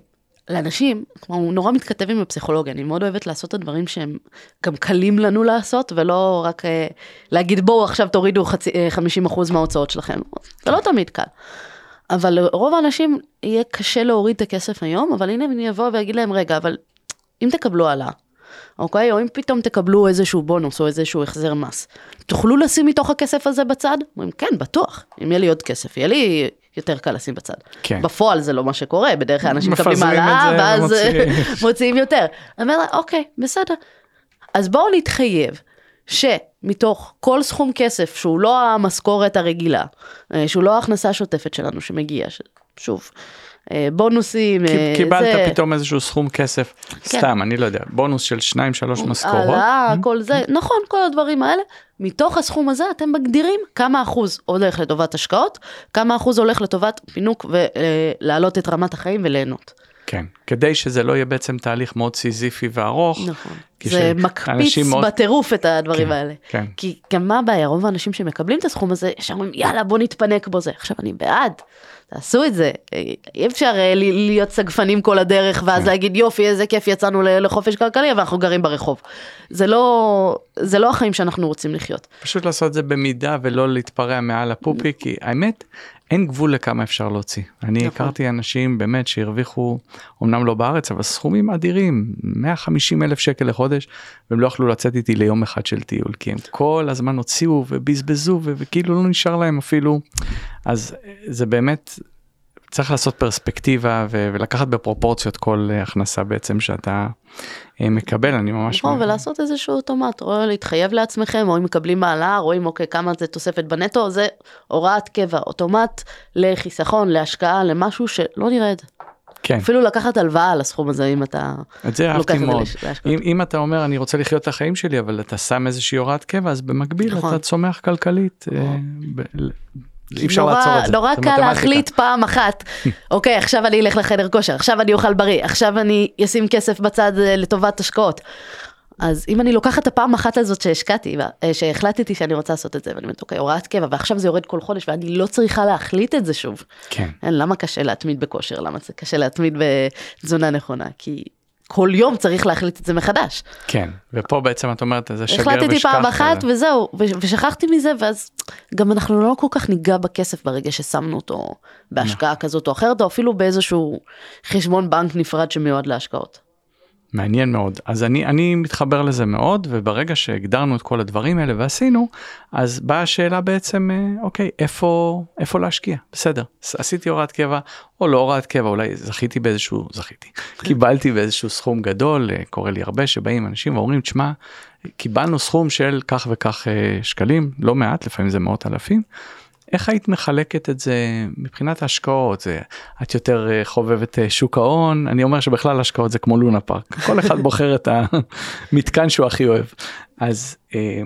Speaker 5: לאנשים, כלומר, נורא מתכתב עם הפסיכולוגיה, אני מאוד אוהבת לעשות את הדברים שהם גם קלים לנו לעשות, ולא רק אה, להגיד בואו עכשיו תורידו חצי, אה, 50% מההוצאות שלכם, זה לא תמיד קל. אבל לרוב האנשים יהיה קשה להוריד את הכסף היום, אבל הנה אני אבוא ואגיד להם, רגע, אבל אם תקבלו העלאה, אוקיי? או אם פתאום תקבלו איזשהו בונוס או איזשהו החזר מס, תוכלו לשים מתוך הכסף הזה בצד? אומרים, כן, בטוח, אם יהיה לי עוד כסף, יהיה לי יותר קל לשים בצד.
Speaker 3: כן.
Speaker 5: בפועל זה לא מה שקורה, בדרך כלל אנשים מקבלים העלאה, ואז
Speaker 3: ומוציאים.
Speaker 5: מוציאים יותר. אני אומרת, אוקיי, בסדר. אז בואו נתחייב שמתוך כל סכום כסף שהוא לא המשכורת הרגילה, אה, שהוא לא ההכנסה השוטפת שלנו שמגיע, ש- שוב, בונוסים, אה,
Speaker 3: קיבלת
Speaker 5: זה-
Speaker 3: פתאום איזשהו סכום כסף, סתם אני לא יודע, בונוס של 2-3 משכורות.
Speaker 5: העלאה, כל זה, נכון, כל הדברים האלה. מתוך הסכום הזה אתם מגדירים כמה אחוז הולך לטובת השקעות, כמה אחוז הולך לטובת פינוק ולהעלות את רמת החיים וליהנות.
Speaker 3: כן, כדי שזה לא יהיה בעצם תהליך מאוד סיזיפי וארוך.
Speaker 5: נכון. זה מקפיץ
Speaker 3: מאוד-
Speaker 5: בטירוף את הדברים
Speaker 3: כן,
Speaker 5: האלה.
Speaker 3: כן.
Speaker 5: כי גם מה הבעיה, רוב האנשים שמקבלים את הסכום הזה, ישר אומרים יאללה בוא נתפנק בו זה. עכשיו אני בעד, תעשו את זה. אי אפשר אה, להיות סגפנים כל הדרך
Speaker 3: כן.
Speaker 5: ואז להגיד יופי איזה כיף יצאנו לחופש כלכלי אבל אנחנו גרים ברחוב. זה לא, זה לא החיים שאנחנו רוצים לחיות.
Speaker 3: פשוט לעשות את זה במידה ולא להתפרע מעל הפופי, כי האמת, אין גבול לכמה אפשר להוציא. אני
Speaker 5: נכון.
Speaker 3: הכרתי אנשים באמת שהרוויחו, אמנם לא בארץ, אבל סכומים אדירים, 150 אלף שקל לחודש, והם לא יכלו לצאת איתי ליום אחד של טיול, כי הם כל הזמן הוציאו ובזבזו, וכאילו לא נשאר להם אפילו. אז זה באמת, צריך לעשות פרספקטיבה ו- ולקחת בפרופורציות כל אה, הכנסה בעצם שאתה אה, מקבל, אני ממש...
Speaker 5: נכון, ולעשות איזשהו אוטומט, או להתחייב לעצמכם, או אם מקבלים העלאה, רואים אוקיי כמה זה תוספת בנטו, זה הוראת קבע, אוטומט לחיסכון, להשקעה, למשהו שלא נראה את זה.
Speaker 3: כן.
Speaker 5: אפילו לקחת הלוואה על הסכום הזה אם אתה
Speaker 3: את זה אהבתי מאוד. אם, אם אתה אומר אני רוצה לחיות את החיים שלי אבל אתה שם איזושהי הוראת קבע אז במקביל
Speaker 5: נכון.
Speaker 3: אתה צומח כלכלית. אה, ב- ל- אי אפשר
Speaker 5: נורא-
Speaker 3: לעצור את זה.
Speaker 5: נורא קל. להחליט פעם אחת, אוקיי, עכשיו אני אלך לחדר כושר, עכשיו אני אוכל בריא, עכשיו אני אשים כסף בצד אה, לטובת השקעות. אז אם אני לוקחת את הפעם אחת הזאת שהשקעתי, אה, שהחלטתי שאני רוצה לעשות את זה, ואני אומרת, אוקיי, הוראת קבע, ועכשיו זה יורד כל חודש, ואני לא צריכה להחליט את זה שוב.
Speaker 3: כן.
Speaker 5: אין, למה קשה להתמיד בכושר? למה זה קשה להתמיד בתזונה נכונה? כי כל יום צריך להחליט את זה מחדש.
Speaker 3: כן ופה בעצם את אומרת זה שגר
Speaker 5: החלטתי
Speaker 3: ושכח.
Speaker 5: פעם אחת
Speaker 3: אה,
Speaker 5: וזהו, ו- ושכחתי מזה, ואז גם אנחנו לא כל כך ניגע בכסף ברגע ששמנו אותו בהשקעה כזאת או אחרת, או אפילו באיזשהו חשבון בנק נפרד שמיועד להשקעות.
Speaker 3: מעניין מאוד. אז אני אני מתחבר לזה מאוד וברגע שהגדרנו את כל הדברים האלה ועשינו אז באה השאלה בעצם אה, אוקיי איפה איפה להשקיע? בסדר עשיתי הוראת קבע או לא הוראת קבע אולי זכיתי באיזשהו זכיתי. קיבלתי באיזשהו סכום גדול אה, קורה לי הרבה שבאים אנשים ואומרים תשמע קיבלנו סכום של כך וכך אה, שקלים לא מעט לפעמים זה מאות אלפים. איך היית מחלקת את זה מבחינת ההשקעות? זה, את יותר אה, חובבת אה, שוק ההון? אני אומר שבכלל השקעות זה כמו לונה פארק, כל אחד בוחר את המתקן שהוא הכי אוהב. אז, אה,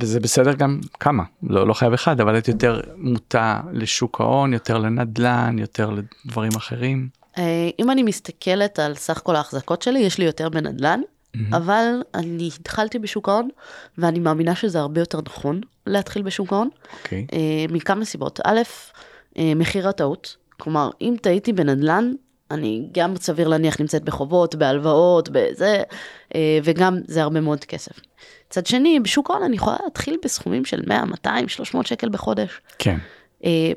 Speaker 3: וזה בסדר גם כמה, לא, לא חייב אחד, אבל את יותר מוטה לשוק ההון, יותר לנדל"ן, יותר לדברים אחרים.
Speaker 5: אם אני מסתכלת על סך כל ההחזקות שלי, יש לי יותר בנדל"ן, אבל אני התחלתי בשוק ההון, ואני מאמינה שזה הרבה יותר נכון להתחיל בשוק ההון.
Speaker 3: אוקיי,
Speaker 5: אה, מכמה סיבות. א', אה, מחיר הטעות. כלומר, אם טעיתי בנדל"ן, אני גם סביר להניח נמצאת בחובות, בהלוואות, בזה, אה, וגם זה הרבה מאוד כסף. מצד שני, בשוק ההון אני יכולה להתחיל בסכומים של 100, 200, 300 שקל בחודש.
Speaker 3: כן,
Speaker 5: אה,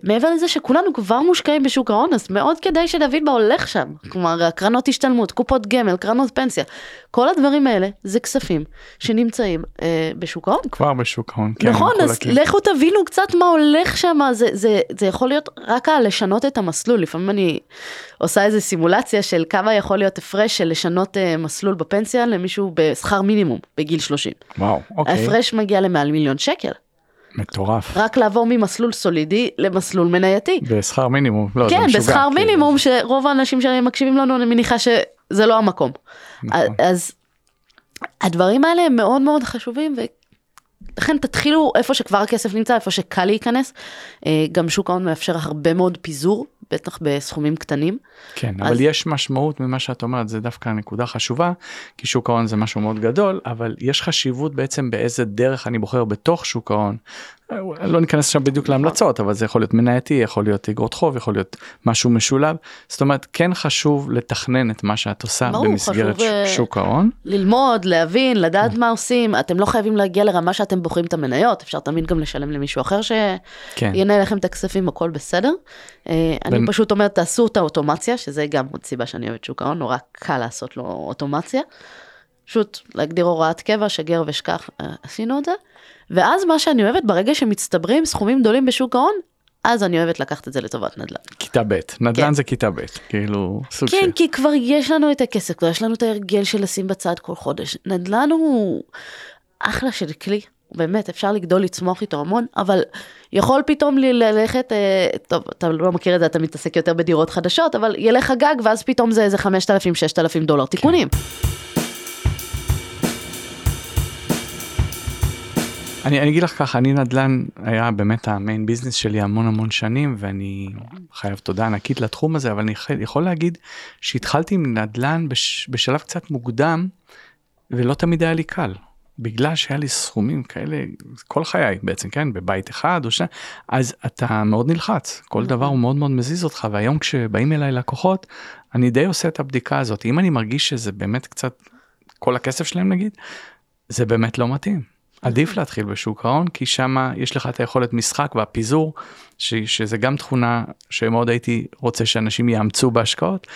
Speaker 5: מעבר לזה שכולנו כבר מושקעים בשוק ההון, אז מאוד כדאי שנבין מה הולך שם. כלומר, קרנות השתלמות, קופות גמל, קרנות פנסיה, כל הדברים האלה זה כספים שנמצאים אה, בשוק ההון.
Speaker 3: כבר בשוק ההון, כן.
Speaker 5: נכון, אז
Speaker 3: מחולקים.
Speaker 5: לכו תבינו קצת מה הולך שם, זה, זה, זה יכול להיות רק על לשנות את המסלול, לפעמים אני עושה איזה סימולציה של כמה יכול להיות הפרש של לשנות אה, מסלול בפנסיה למישהו בשכר מינימום בגיל 30.
Speaker 3: וואו, אוקיי.
Speaker 5: ההפרש מגיע למעל מיליון שקל,
Speaker 3: מטורף.
Speaker 5: רק לעבור ממסלול סולידי למסלול מנייתי.
Speaker 3: בשכר מינימום. לא,
Speaker 5: כן, בשכר
Speaker 3: כאילו.
Speaker 5: מינימום, שרוב האנשים שמקשיבים לנו, אני מניחה שזה לא המקום.
Speaker 3: נכון.
Speaker 5: אז הדברים האלה הם מאוד מאוד חשובים, ולכן תתחילו איפה שכבר הכסף נמצא, איפה שקל להיכנס. אה, גם שוק ההון מאפשר הרבה מאוד פיזור, בטח בסכומים קטנים.
Speaker 3: כן,
Speaker 5: אז-
Speaker 3: אבל יש משמעות ממה שאת אומרת, זה דווקא נקודה חשובה, כי שוק ההון זה משהו מאוד גדול, אבל יש חשיבות בעצם באיזה דרך אני בוחר בתוך שוק ההון. אה, לא ניכנס עכשיו בדיוק להמלצות, אבל זה יכול להיות מנייתי, יכול להיות אגרות חוב, יכול להיות משהו משולב. זאת אומרת, כן חשוב לתכנן את מה שאת עושה
Speaker 5: ברור,
Speaker 3: במסגרת
Speaker 5: חשוב, אה,
Speaker 3: שוק ההון.
Speaker 5: ללמוד, להבין, לדעת מה עושים, אתם לא חייבים להגיע לרמה שאתם בוחרים את המניות, אפשר תמיד גם לשלם למישהו אחר
Speaker 3: כן.
Speaker 5: שינהל לכם את הכספים, הכל בסדר. אה, אני
Speaker 3: בין-
Speaker 5: פשוט אומרת, תעשו את האוטומציה, שזה גם עוד סיבה שאני אוהבת שוק ההון, נורא קל לעשות לו אוטומציה. פשוט להגדיר הוראת קבע, שגר ושכח, עשינו את זה. ואז מה שאני אוהבת, ברגע שמצטברים סכומים גדולים בשוק ההון, אז אני אוהבת לקחת את זה לטובת נדל"ן.
Speaker 3: כיתה ב', נדל"ן
Speaker 5: כן.
Speaker 3: זה כיתה ב', כאילו סוג
Speaker 5: כן,
Speaker 3: של...
Speaker 5: כי כבר יש לנו את הכסף, כבר יש לנו את ההרגל של לשים בצד כל חודש. נדל"ן הוא אחלה של כלי, באמת, אפשר לגדול, לצמוח איתו המון, אבל יכול פתאום לי ללכת, אה, טוב, אתה לא מכיר את זה, אתה מתעסק יותר בדירות חדשות, אבל ילך הגג, ואז פתאום זה איזה 5,000-6,000 דולר תיקונים.
Speaker 3: אני, אני אגיד לך ככה, אני נדל"ן היה באמת המיין ביזנס שלי המון המון שנים ואני חייב תודה ענקית לתחום הזה, אבל אני יכול להגיד שהתחלתי עם נדל"ן בש, בשלב קצת מוקדם ולא תמיד היה לי קל. בגלל שהיה לי סכומים כאלה כל חיי בעצם כן בבית אחד או שניים אז אתה מאוד נלחץ כל דבר הוא מאוד מאוד מזיז אותך והיום כשבאים אליי לקוחות אני די עושה את הבדיקה הזאת אם אני מרגיש שזה באמת קצת כל הכסף שלהם נגיד זה באמת לא מתאים. עדיף להתחיל בשוק ההון כי שם יש לך את היכולת משחק והפיזור ש, שזה גם תכונה שמאוד הייתי רוצה שאנשים יאמצו בהשקעות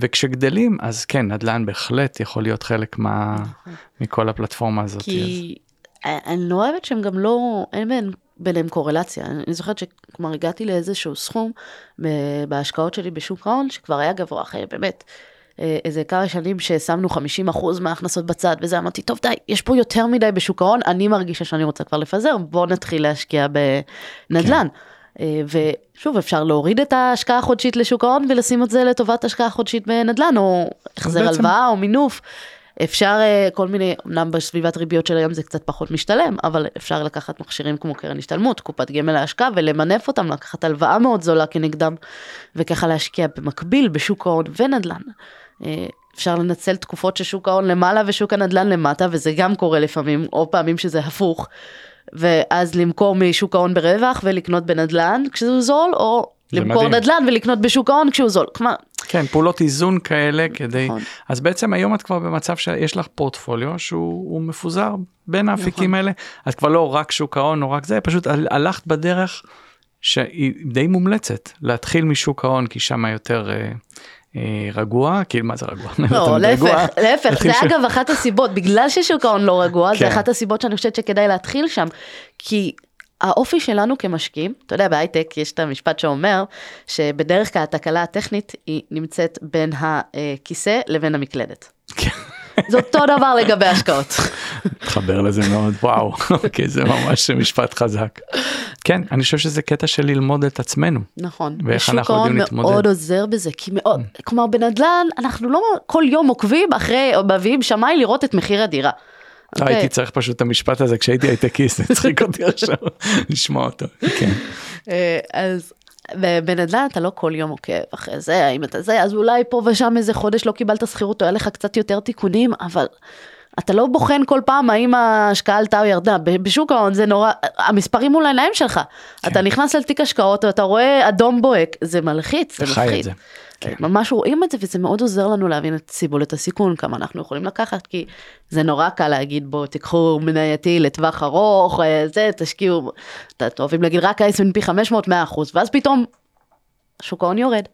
Speaker 3: וכשגדלים אז כן נדל"ן בהחלט יכול להיות חלק מה, מכל הפלטפורמה הזאת. אז,
Speaker 5: כי אני לא אוהבת שהם גם לא, אין ביניהם, ביניהם קורלציה. אני זוכרת שכלומר הגעתי לאיזשהו סכום בהשקעות שלי בשוק ההון, שכבר היה גבוה אחרי באמת איזה כמה שנים ששמנו 50% מההכנסות בצד, וזה אמרתי, טוב די, יש פה יותר מדי בשוק ההון, אני מרגישה שאני רוצה כבר לפזר, בואו נתחיל להשקיע בנדל"ן. אה, ושוב, אפשר להוריד את ההשקעה החודשית לשוק ההון ולשים את זה לטובת השקעה חודשית בנדל"ן, או החזר הלוואה או מינוף. אפשר אה, כל מיני, אמנם בסביבת ריביות של היום זה קצת פחות משתלם, אבל אפשר לקחת מכשירים כמו קרן השתלמות, קופת גמל להשקעה ולמנף אותם, לקחת הלוואה מאוד זולה כנגדם, וככה להשקיע במקביל בשוק ההון ונדל"ן. אה, אפשר לנצל תקופות ששוק ההון למעלה ושוק הנדל"ן למטה, וזה גם קורה לפעמים, או פעמים שזה הפוך. ואז למכור משוק ההון ברווח ולקנות בנדל"ן כשהוא זול, או למכור
Speaker 3: מדהים.
Speaker 5: נדל"ן ולקנות בשוק ההון כשהוא זול. כלומר,
Speaker 3: כן פעולות איזון כאלה כדי
Speaker 5: נכון.
Speaker 3: אז בעצם היום את כבר במצב שיש לך פורטפוליו שהוא הוא מפוזר בין האפיקים האלה את כבר לא רק שוק ההון או רק זה פשוט הל- הלכת בדרך שהיא די מומלצת להתחיל משוק ההון כי שם יותר אה, רגוע כאילו מה זה רגוע
Speaker 5: לא. להפך, להפך, זה אגב אחת הסיבות, בגלל ששוק ההון לא רגוע,
Speaker 3: כן.
Speaker 5: זה אחת הסיבות שאני חושבת שכדאי להתחיל שם, כי האופי שלנו כמשקיעים, אתה יודע, בהייטק יש את המשפט שאומר, שבדרך כלל התקלה הטכנית היא נמצאת בין הכיסא לבין המקלדת. זה אותו דבר לגבי השקעות.
Speaker 3: מתחבר לזה מאוד וואו אוקיי זה ממש משפט חזק. כן אני חושב שזה קטע של ללמוד את עצמנו.
Speaker 5: נכון.
Speaker 3: ואיך אנחנו יודעים
Speaker 5: ההון
Speaker 3: להתמודד.
Speaker 5: מאוד עוזר בזה, כי מאוד, כלומר בנדל"ן אנחנו לא כל יום עוקבים אחרי, או מביאים שמאי לראות את מחיר הדירה. אוקיי?
Speaker 3: הייתי צריך פשוט את המשפט הזה כשהייתי הייטקיסט זה הצחיק אותי עכשיו לשמוע אותו. כן.
Speaker 5: אה, אז בנדל"ן אתה לא כל יום עוקב אחרי זה, האם אתה זה, אז אולי פה ושם איזה חודש לא קיבלת שכירות, או היה לך קצת יותר תיקונים, אבל אתה לא בוחן כל פעם האם ההשקעה עלתה או ירדה, בשוק ההון זה נורא, המספרים מול העיניים שלך.
Speaker 3: כן.
Speaker 5: אתה נכנס לתיק השקעות ואתה רואה אדום בוהק, זה מלחיץ, זה מפחיד.
Speaker 3: זה. כן.
Speaker 5: ממש רואים את זה וזה מאוד עוזר לנו להבין את סיבולת הסיכון, כמה אנחנו יכולים לקחת, כי זה נורא קל להגיד בואו תיקחו מנייתי לטווח ארוך, אה, זה, תשקיעו, אוהבים להגיד רק ה-S&P 500 100%, ואז פתאום שוק ההון יורד,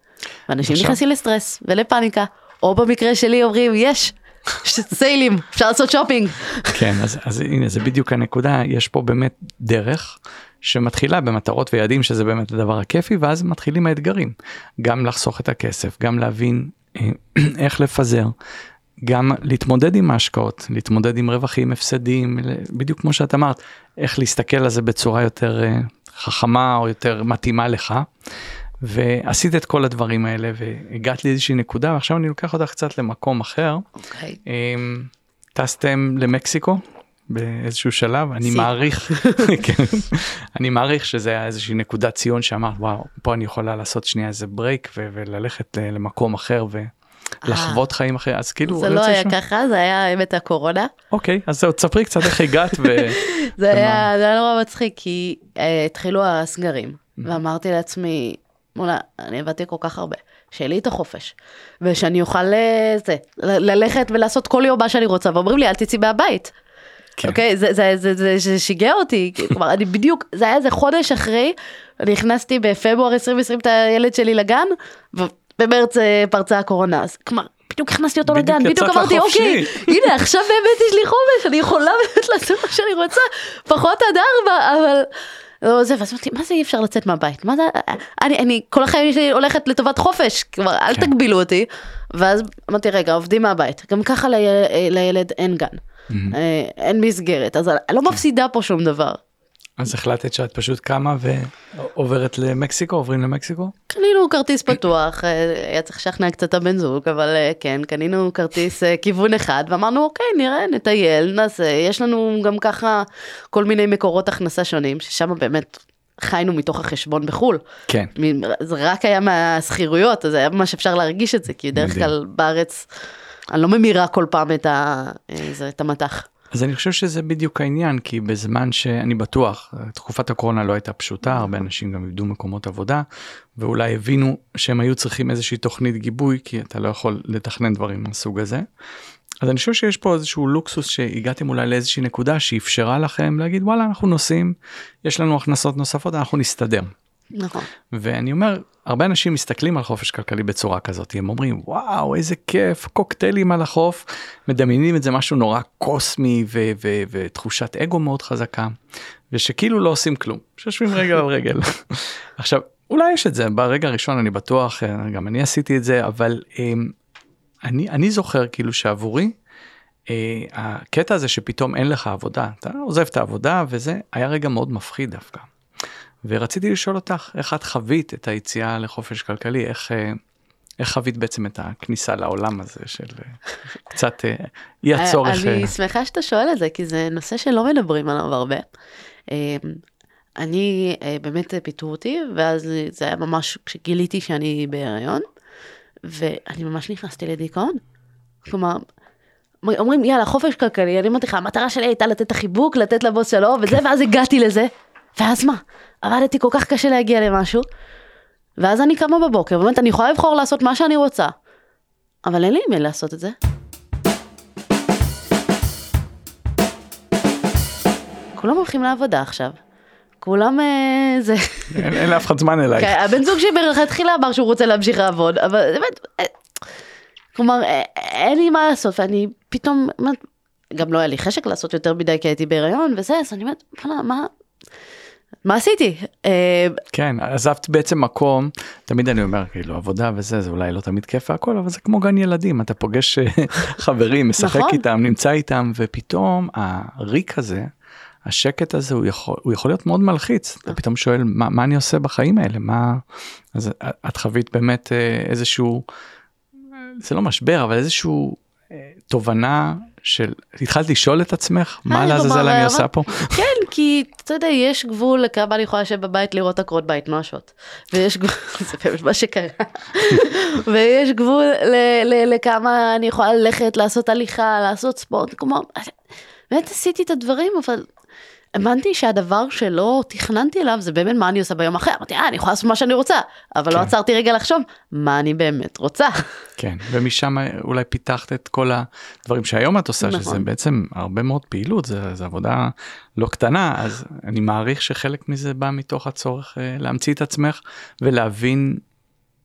Speaker 5: ואנשים נכנסים לסטרס ולפאניקה, או במקרה שלי אומרים יש, יש סיילים, אפשר לעשות שופינג.
Speaker 3: כן, אז, אז הנה זה בדיוק הנקודה, יש פה באמת דרך שמתחילה במטרות ויעדים שזה באמת הדבר הכיפי ואז מתחילים האתגרים, גם לחסוך את הכסף, גם להבין אה, איך לפזר, גם להתמודד עם ההשקעות, להתמודד עם רווחים, הפסדים, בדיוק כמו שאת אמרת, איך להסתכל על זה בצורה יותר אה, חכמה או יותר מתאימה לך. ועשית את כל הדברים האלה והגעת לאיזושהי נקודה ועכשיו אני לוקח אותך קצת למקום אחר.
Speaker 5: אוקיי.
Speaker 3: אמ, טסתם למקסיקו באיזשהו שלב אני. מעריך כן, אני מעריך שזה היה איזושהי נקודת ציון שאמרת וואו פה אני יכולה לעשות שנייה איזה ברייק ו- וללכת ל- למקום אחר ולחוות חיים אחרים אז כאילו
Speaker 5: זה לא היה ככה, זה היה האמת הקורונה.
Speaker 3: אוקיי אז זהו תספרי קצת איך הגעת ו...
Speaker 5: זה היה, זה היה נורא מצחיק, כי אה, התחילו הסגרים, ואמרתי לעצמי, מולה, אני עבדתי כל כך הרבה, שיהיה לי את החופש, ושאני אוכל אה, זה, ללכת ולעשות כל יום מה שאני רוצה, ואומרים לי, אל תצאי מהבית.
Speaker 3: כן.
Speaker 5: אוקיי, זה, זה, זה, זה, זה שיגע אותי, כלומר, אני בדיוק, זה היה איזה חודש אחרי, אני הכנסתי בפברואר 2020 את הילד שלי לגן, ובמרץ אה, פרצה הקורונה, אז כלומר, בדיוק הכנסתי אותו לגן, בדיוק אמרתי,
Speaker 3: לחופשי."
Speaker 5: אוקיי, הנה עכשיו באמת יש לי חופש, אני יכולה באמת לעשות מה שאני רוצה, פחות עד ארבע, אבל... לא זה, ואז אמרתי, מה זה אי אפשר לצאת מהבית? מה זה, אני, אני כל החיים שלי הולכת לטובת חופש, כלומר, אל
Speaker 3: כן.
Speaker 5: תגבילו אותי. ואז אמרתי, רגע, עובדים מהבית, גם ככה לי, לילד אין גן, אה, אין מסגרת, אז אני לא מפסידה פה שום דבר.
Speaker 3: אז החלטת שאת פשוט קמה ועוברת למקסיקו עוברים למקסיקו
Speaker 5: קנינו כרטיס פתוח, אה, היה צריך לשכנע קצת את הבן זוג, אבל אה, כן, קנינו כרטיס אה, כיוון אחד, ואמרנו, אוקיי, נראה, נטייל, נעשה, יש לנו גם ככה כל מיני מקורות הכנסה שונים, ששם באמת חיינו מתוך החשבון בחו"ל.
Speaker 3: כן
Speaker 5: זה רק היה מהשכירויות, אז היה ממש אפשר להרגיש את זה, כי בדרך. כלל בארץ, אני לא ממירה כל פעם את, ה, זה, את המטח.
Speaker 3: אז אני חושב שזה בדיוק העניין כי בזמן שאני בטוח תקופת הקורונה לא הייתה פשוטה הרבה אנשים גם איבדו מקומות עבודה ואולי הבינו שהם היו צריכים איזושהי תוכנית גיבוי כי אתה לא יכול לתכנן דברים מהסוג הזה. אז אני חושב שיש פה איזשהו לוקסוס שהגעתם אולי לאיזושהי נקודה שאפשרה לכם להגיד וואלה אנחנו נוסעים יש לנו הכנסות נוספות אנחנו נסתדר.
Speaker 5: נכון.
Speaker 3: ואני אומר הרבה אנשים מסתכלים על חופש כלכלי בצורה כזאת הם אומרים וואו איזה כיף קוקטיילים על החוף מדמיינים את זה משהו נורא קוסמי ו- ו- ותחושת אגו מאוד חזקה ושכאילו לא עושים כלום שיושבים רגל על רגל עכשיו אולי יש את זה ברגע הראשון אני בטוח גם אני עשיתי את זה אבל אמ, אני אני זוכר כאילו שעבורי. אה, הקטע הזה שפתאום אין לך עבודה אתה עוזב את העבודה וזה היה רגע מאוד מפחיד דווקא. ורציתי לשאול אותך איך את חווית את היציאה לחופש כלכלי איך אה, איך חווית בעצם את הכניסה לעולם הזה של אה, קצת אה, אי הצורך.
Speaker 5: אני שמחה שאתה שואל את זה, כי זה נושא שלא מדברים עליו הרבה. אני, באמת פיטרו אותי, ואז זה היה ממש כשגיליתי שאני בהיריון, ואני ממש נכנסתי לדיכאון. כלומר, אומרים יאללה חופש כלכלי, אני אומרת לך המטרה שלי הייתה לתת את החיבוק, לתת לבוס שלו וזה, ואז הגעתי לזה, ואז מה? עבדתי כל כך קשה להגיע למשהו, ואז אני קמה בבוקר, באמת אני יכולה לבחור לעשות מה שאני רוצה, אבל אין לי עם מי לעשות את זה. כולם הולכים לעבודה עכשיו. כולם אה, זה,
Speaker 3: אין אין לאף אחד זמן אלייך.
Speaker 5: כן, הבן זוג שלי מלכתחילה אמר שהוא רוצה להמשיך לעבוד, אבל באמת, אה, כלומר, אה, אין לי מה לעשות, ואני פתאום, גם לא היה לי חשק לעשות יותר מדי כי הייתי בהיריון וזה, אז אני אומרת, "וואלה, מה, מה עשיתי? אה,
Speaker 3: כן עזבת בעצם מקום תמיד אני אומר כאילו עבודה וזה זה אולי לא תמיד כיף והכל אבל זה כמו גן ילדים אתה פוגש אה, חברים משחק
Speaker 5: נכון.
Speaker 3: איתם נמצא איתם ופתאום הריק הזה. השקט הזה הוא יכול הוא יכול להיות מאוד מלחיץ אתה פתאום שואל מה, מה אני עושה בחיים האלה מה אז את חווית באמת אה, איזשהו זה לא משבר אבל איזשהו תובנה של התחלת לשאול את עצמך מה
Speaker 5: אה,
Speaker 3: לעזאזל אני עושה פה
Speaker 5: כן, כי אתה יודע, יש גבול לכמה אני יכולה לשבת בבית לראות עקרות בית נואשות. ויש גבול, זה באמת מה שקרה. ויש גבול לכמה אני יכולה ללכת, לעשות הליכה, לעשות ספורט, כלומר, באמת עשיתי את הדברים, אבל הבנתי שהדבר שלא תכננתי אליו זה באמת מה אני עושה ביום אחר. אמרתי, אה, אני יכולה לעשות מה שאני רוצה, אבל לא
Speaker 3: כן.
Speaker 5: עצרתי רגע לחשוב מה אני באמת רוצה.
Speaker 3: כן ומשם אולי פיתחת את כל הדברים שהיום את עושה שזה
Speaker 5: נכון.
Speaker 3: בעצם הרבה מאוד פעילות זה, זה עבודה לא קטנה אז אני מעריך שחלק מזה בא מתוך הצורך אה, להמציא את עצמך ולהבין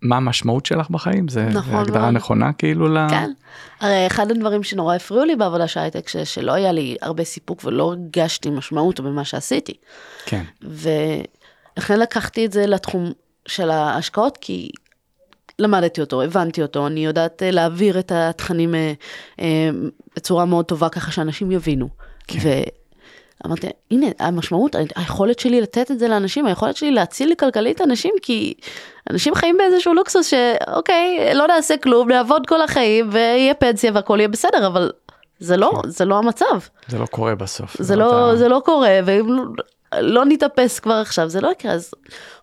Speaker 3: מה המשמעות שלך בחיים זה,
Speaker 5: נכון
Speaker 3: הגדרה
Speaker 5: מאוד.
Speaker 3: נכונה כאילו ל...
Speaker 5: כן. הרי אחד הדברים שנורא הפריעו לי בעבודה של הייטק, ש- שלא היה לי הרבה סיפוק ולא הרגשתי משמעות במה שעשיתי.
Speaker 3: כן
Speaker 5: ולכן לקחתי את זה לתחום של ההשקעות, כי למדתי אותו, הבנתי אותו, אני יודעת אה, להעביר את התכנים אה, אה, בצורה מאוד טובה ככה שאנשים יבינו.
Speaker 3: כן.
Speaker 5: ואמרתי, הנה, המשמעות, היכולת שלי לתת את זה לאנשים, היכולת שלי להציל לי כלכלית אנשים, כי אנשים חיים באיזשהו לוקסוס שאוקיי, לא נעשה כלום, נעבוד כל החיים ויהיה פנסיה והכל יהיה בסדר, אבל זה לא, זה לא המצב.
Speaker 3: זה לא קורה בסוף
Speaker 5: זה לא,
Speaker 3: ה-
Speaker 5: זה לא קורה, ואם לא- לא נתאפס כבר עכשיו, זה לא יקרה. אז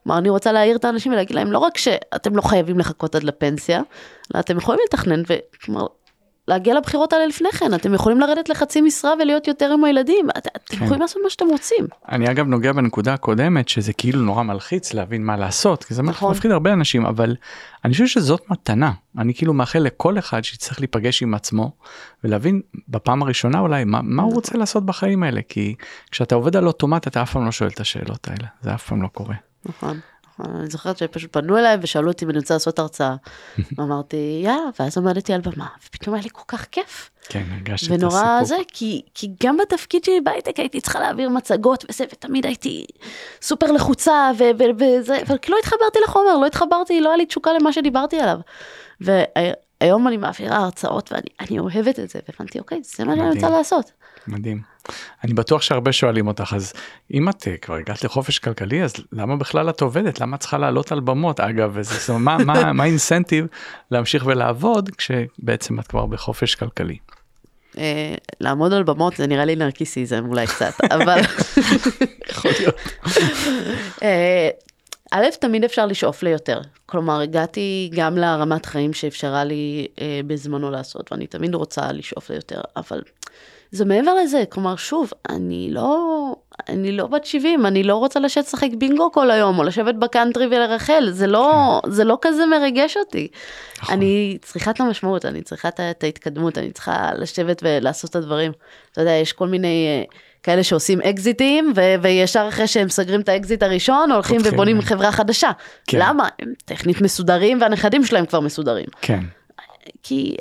Speaker 5: כלומר, אני רוצה להעיר את האנשים ולהגיד להם, לא רק שאתם לא חייבים לחכות עד לפנסיה, אלא אתם יכולים לתכנן, וכלומר, להגיע לבחירות האלה לפני כן, אתם יכולים לרדת לחצי משרה ולהיות יותר עם הילדים, את- אתם
Speaker 3: כן.
Speaker 5: יכולים לעשות מה שאתם רוצים.
Speaker 3: אני אגב נוגע בנקודה הקודמת שזה כאילו נורא מלחיץ להבין מה לעשות כי זה
Speaker 5: נכון.
Speaker 3: מפחיד הרבה אנשים אבל אני חושב שזאת מתנה אני כאילו מאחל לכל אחד שיצטרך להיפגש עם עצמו ולהבין בפעם הראשונה אולי מה, מה הוא רוצה לעשות בחיים האלה כי כשאתה עובד על אוטומט אתה אף פעם לא שואל את השאלות האלה זה אף פעם לא קורה.
Speaker 5: נכון. אני זוכרת שפשוט פנו אליי ושאלו אותי אם אני רוצה לעשות הרצאה. ואמרתי, יאללה, ואז עמדתי על במה, ופתאום היה לי כל כך כיף.
Speaker 3: כן הרגשת את
Speaker 5: ונורא
Speaker 3: הסיפוק.
Speaker 5: זה, כי, כי גם בתפקיד שלי בהייטק הייתי צריכה להעביר מצגות וזה, ותמיד הייתי סופר לחוצה, וזה, אבל כי לא התחברתי לחומר, לא התחברתי, לא היה לי תשוקה למה שדיברתי עליו. והיום אני מעבירה הרצאות ואני אני אוהבת את זה, והבנתי, אוקיי, זה מה שאני. רוצה לעשות.
Speaker 3: מדהים. אני בטוח שהרבה שואלים אותך אז אם את אה, כבר הגעת לחופש כלכלי אז למה בכלל את עובדת למה את צריכה לעלות על במות אגב וזה מה מה מה האינסנטיב להמשיך ולעבוד כשבעצם את כבר בחופש כלכלי.
Speaker 5: אה, לעמוד על במות זה נראה לי נרקיסיזם אולי קצת, אבל...
Speaker 3: יכול להיות.
Speaker 5: אה, א', תמיד אפשר לשאוף ליותר. כלומר, הגעתי גם לרמת חיים שאפשרה לי אה, בזמנו לעשות, ואני תמיד רוצה לשאוף ליותר, אבל זה מעבר לזה. כלומר, שוב, אני לא, אני לא בת 70, אני לא רוצה לשבת לשחק בינגו כל היום, או לשבת בקאנטרי ולרחל, זה לא, זה לא כזה מרגש אותי.
Speaker 3: נכון.
Speaker 5: אני צריכה את המשמעות, אני צריכה את, ההתקדמות, אני צריכה לשבת ולעשות את הדברים. אתה יודע, יש כל מיני אה, כאלה שעושים אקזיטים, ו- וישר אחרי שהם סוגרים את האקזיט הראשון, הולכים
Speaker 3: פותחים.
Speaker 5: ובונים חברה חדשה.
Speaker 3: כן.
Speaker 5: למה? הם טכנית מסודרים, והנכדים שלהם כבר מסודרים.
Speaker 3: כן.
Speaker 5: כי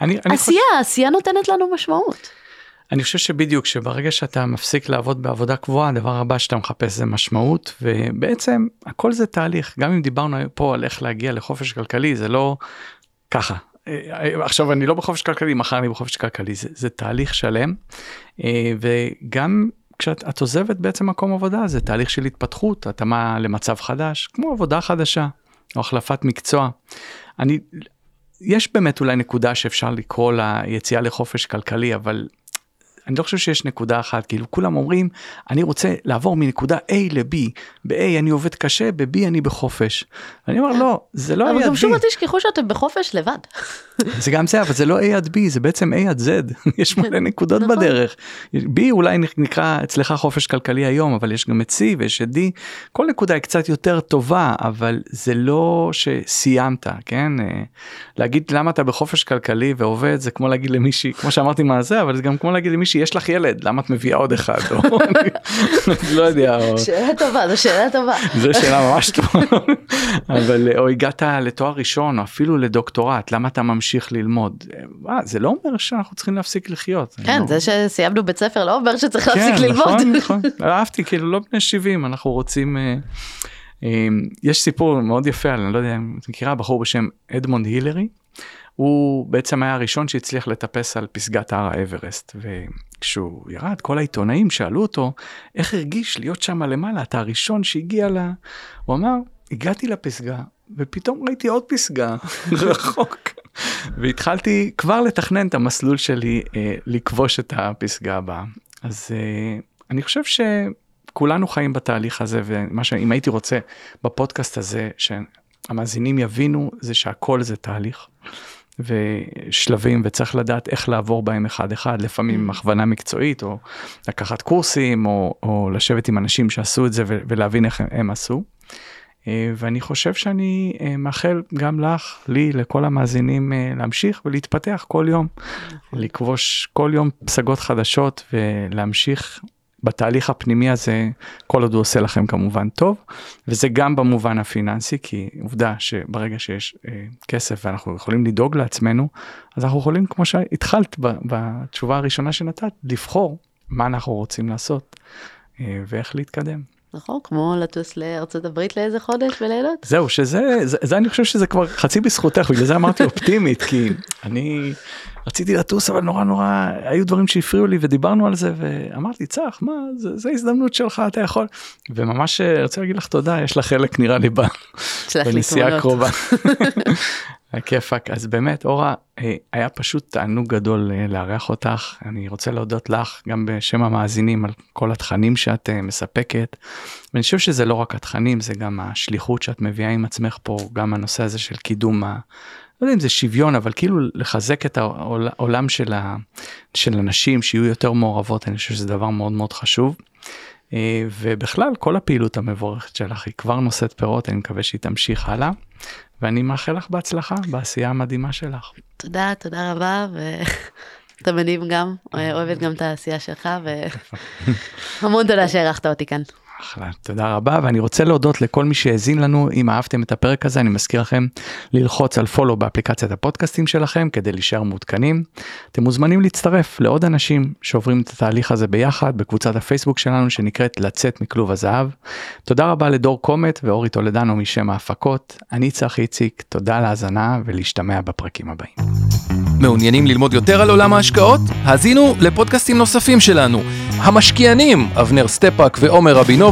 Speaker 3: אני, אני, חושב,
Speaker 5: עשייה, עשייה נותנת לנו משמעות.
Speaker 3: אני חושב שבדיוק שברגע שאתה מפסיק לעבוד בעבודה קבועה הדבר הבא שאתה מחפש זה משמעות ובעצם הכל זה תהליך גם אם דיברנו פה על איך להגיע לחופש כלכלי זה לא ככה. אה, עכשיו אני לא בחופש כלכלי מחר אני בחופש כלכלי זה, זה תהליך שלם אה, וגם כשאת את עוזבת בעצם מקום עבודה זה תהליך של התפתחות התאמה למצב חדש כמו עבודה חדשה או החלפת מקצוע. אני יש באמת אולי נקודה שאפשר לקרוא לה יציאה לחופש כלכלי אבל אני לא חושב שיש נקודה אחת כאילו כולם אומרים אני רוצה לעבור מנקודה A ל-B ב-A אני עובד קשה ב-B אני בחופש. אני אומר לא זה לא A
Speaker 5: אבל
Speaker 3: עד
Speaker 5: גם שוב
Speaker 3: B
Speaker 5: אל תשכחו שאתם בחופש לבד.
Speaker 3: זה גם זה אבל זה לא A עד B זה בעצם A עד Z יש מלא נקודות
Speaker 5: נכון.
Speaker 3: בדרך. B אולי נקרא אצלך חופש כלכלי היום אבל יש גם את C ויש את D כל נקודה היא קצת יותר טובה אבל זה לא שסיימת כן אה, להגיד למה אתה בחופש כלכלי ועובד זה כמו להגיד למישהי כמו שאמרתי מה זה אבל זה גם כמו להגיד למישהי יש לך ילד למה את מביאה עוד אחד או אני לא יודע. או...
Speaker 5: שאלה טובה, זו שאלה טובה.
Speaker 3: זו שאלה ממש טובה אבל או הגעת לתואר ראשון או אפילו לדוקטורט למה אתה ממשיך ללמוד אה, זה לא אומר שאנחנו צריכים להפסיק לחיות.
Speaker 5: כן,
Speaker 3: לא-
Speaker 5: זה שסיימנו בית ספר לא אומר שצריך
Speaker 3: כן,
Speaker 5: להפסיק ללמוד.
Speaker 3: נכון, נכון. אהבתי כאילו לא בני 70 אנחנו רוצים אה, אה, יש סיפור מאוד יפה אני לא יודע אם את מכירה בחור בשם אדמונד הילרי. הוא בעצם היה הראשון שהצליח לטפס על פסגת הר האברסט וכשהוא ירד כל העיתונאים שאלו אותו איך הרגיש להיות שם למעלה אתה הראשון שהגיע ל... הוא אמר הגעתי לפסגה ופתאום ראיתי עוד פסגה רחוק והתחלתי כבר לתכנן את המסלול שלי אה, לכבוש את הפסגה הבאה. אז אה, אני חושב שכולנו חיים בתהליך הזה, ומה שאם הייתי רוצה בפודקאסט הזה, שהמאזינים יבינו, זה שהכל זה תהליך. ושלבים וצריך לדעת איך לעבור בהם אחד אחד לפעמים עם הכוונה מקצועית או לקחת קורסים או, או לשבת עם אנשים שעשו את זה ולהבין איך הם, הם עשו. אה, ואני חושב שאני אה, מאחל גם לך, לי, לכל המאזינים אה, להמשיך ולהתפתח כל יום, לכבוש כל יום פסגות חדשות ולהמשיך בתהליך הפנימי הזה, כל עוד הוא עושה לכם כמובן טוב, וזה גם במובן הפיננסי, כי עובדה שברגע שיש אה, כסף ואנחנו יכולים לדאוג לעצמנו, אז אנחנו יכולים, כמו שהתחלת בתשובה הראשונה שנתת, לבחור מה אנחנו רוצים לעשות אה, ואיך להתקדם.
Speaker 5: נכון, כמו לטוס לארצות הברית לאיזה חודש ולילות.
Speaker 3: זהו, שזה, זה, זה אני חושב שזה כבר חצי בזכותך, בגלל זה אמרתי אופטימית, כי אני רציתי לטוס, אבל נורא נורא, היו דברים שהפריעו לי ודיברנו על זה, ואמרתי, צח, מה, זה, זה הזדמנות שלך, אתה יכול. וממש אה, רוצה להגיד לך תודה, יש לך חלק נראה לי בנסיעה הקרובה. הכיפאק אז באמת אורה אה, היה פשוט תענוג גדול אה, לארח אותך אני רוצה להודות לך גם בשם המאזינים על כל התכנים שאת אה, מספקת. ואני חושב שזה לא רק התכנים זה גם השליחות שאת מביאה עם עצמך פה גם הנושא הזה של קידום. ה... לא יודע אם זה שוויון אבל כאילו לחזק את העולם של, ה... של הנשים שיהיו יותר מעורבות אני חושב שזה דבר מאוד מאוד חשוב. ובכלל כל הפעילות המבורכת שלך היא כבר נושאת פירות אני מקווה שהיא תמשיך הלאה ואני מאחל לך בהצלחה בעשייה המדהימה שלך.
Speaker 5: תודה, תודה רבה, ואתה מדהים גם, אוהבת גם את העשייה שלך, והמון תודה שהערכת אותי כאן.
Speaker 3: אחלה, תודה רבה ואני רוצה להודות לכל מי שהאזין לנו אם אהבתם את הפרק הזה אני מזכיר לכם ללחוץ על פולו באפליקציית הפודקאסטים שלכם כדי להישאר מעודכנים. אתם מוזמנים להצטרף לעוד אנשים שעוברים את התהליך הזה ביחד בקבוצת הפייסבוק שלנו שנקראת לצאת מכלוב הזהב. תודה רבה לדור קומט ואורי טולדנו משם ההפקות אני צחי איציק תודה על ההאזנה ולהשתמע בפרקים הבאים.
Speaker 1: מעוניינים ללמוד יותר על עולם ההשקעות? האזינו לפודקאסטים נוספים שלנו. המשקיענים, אבנר סטפאק ועומר רבינוביץ'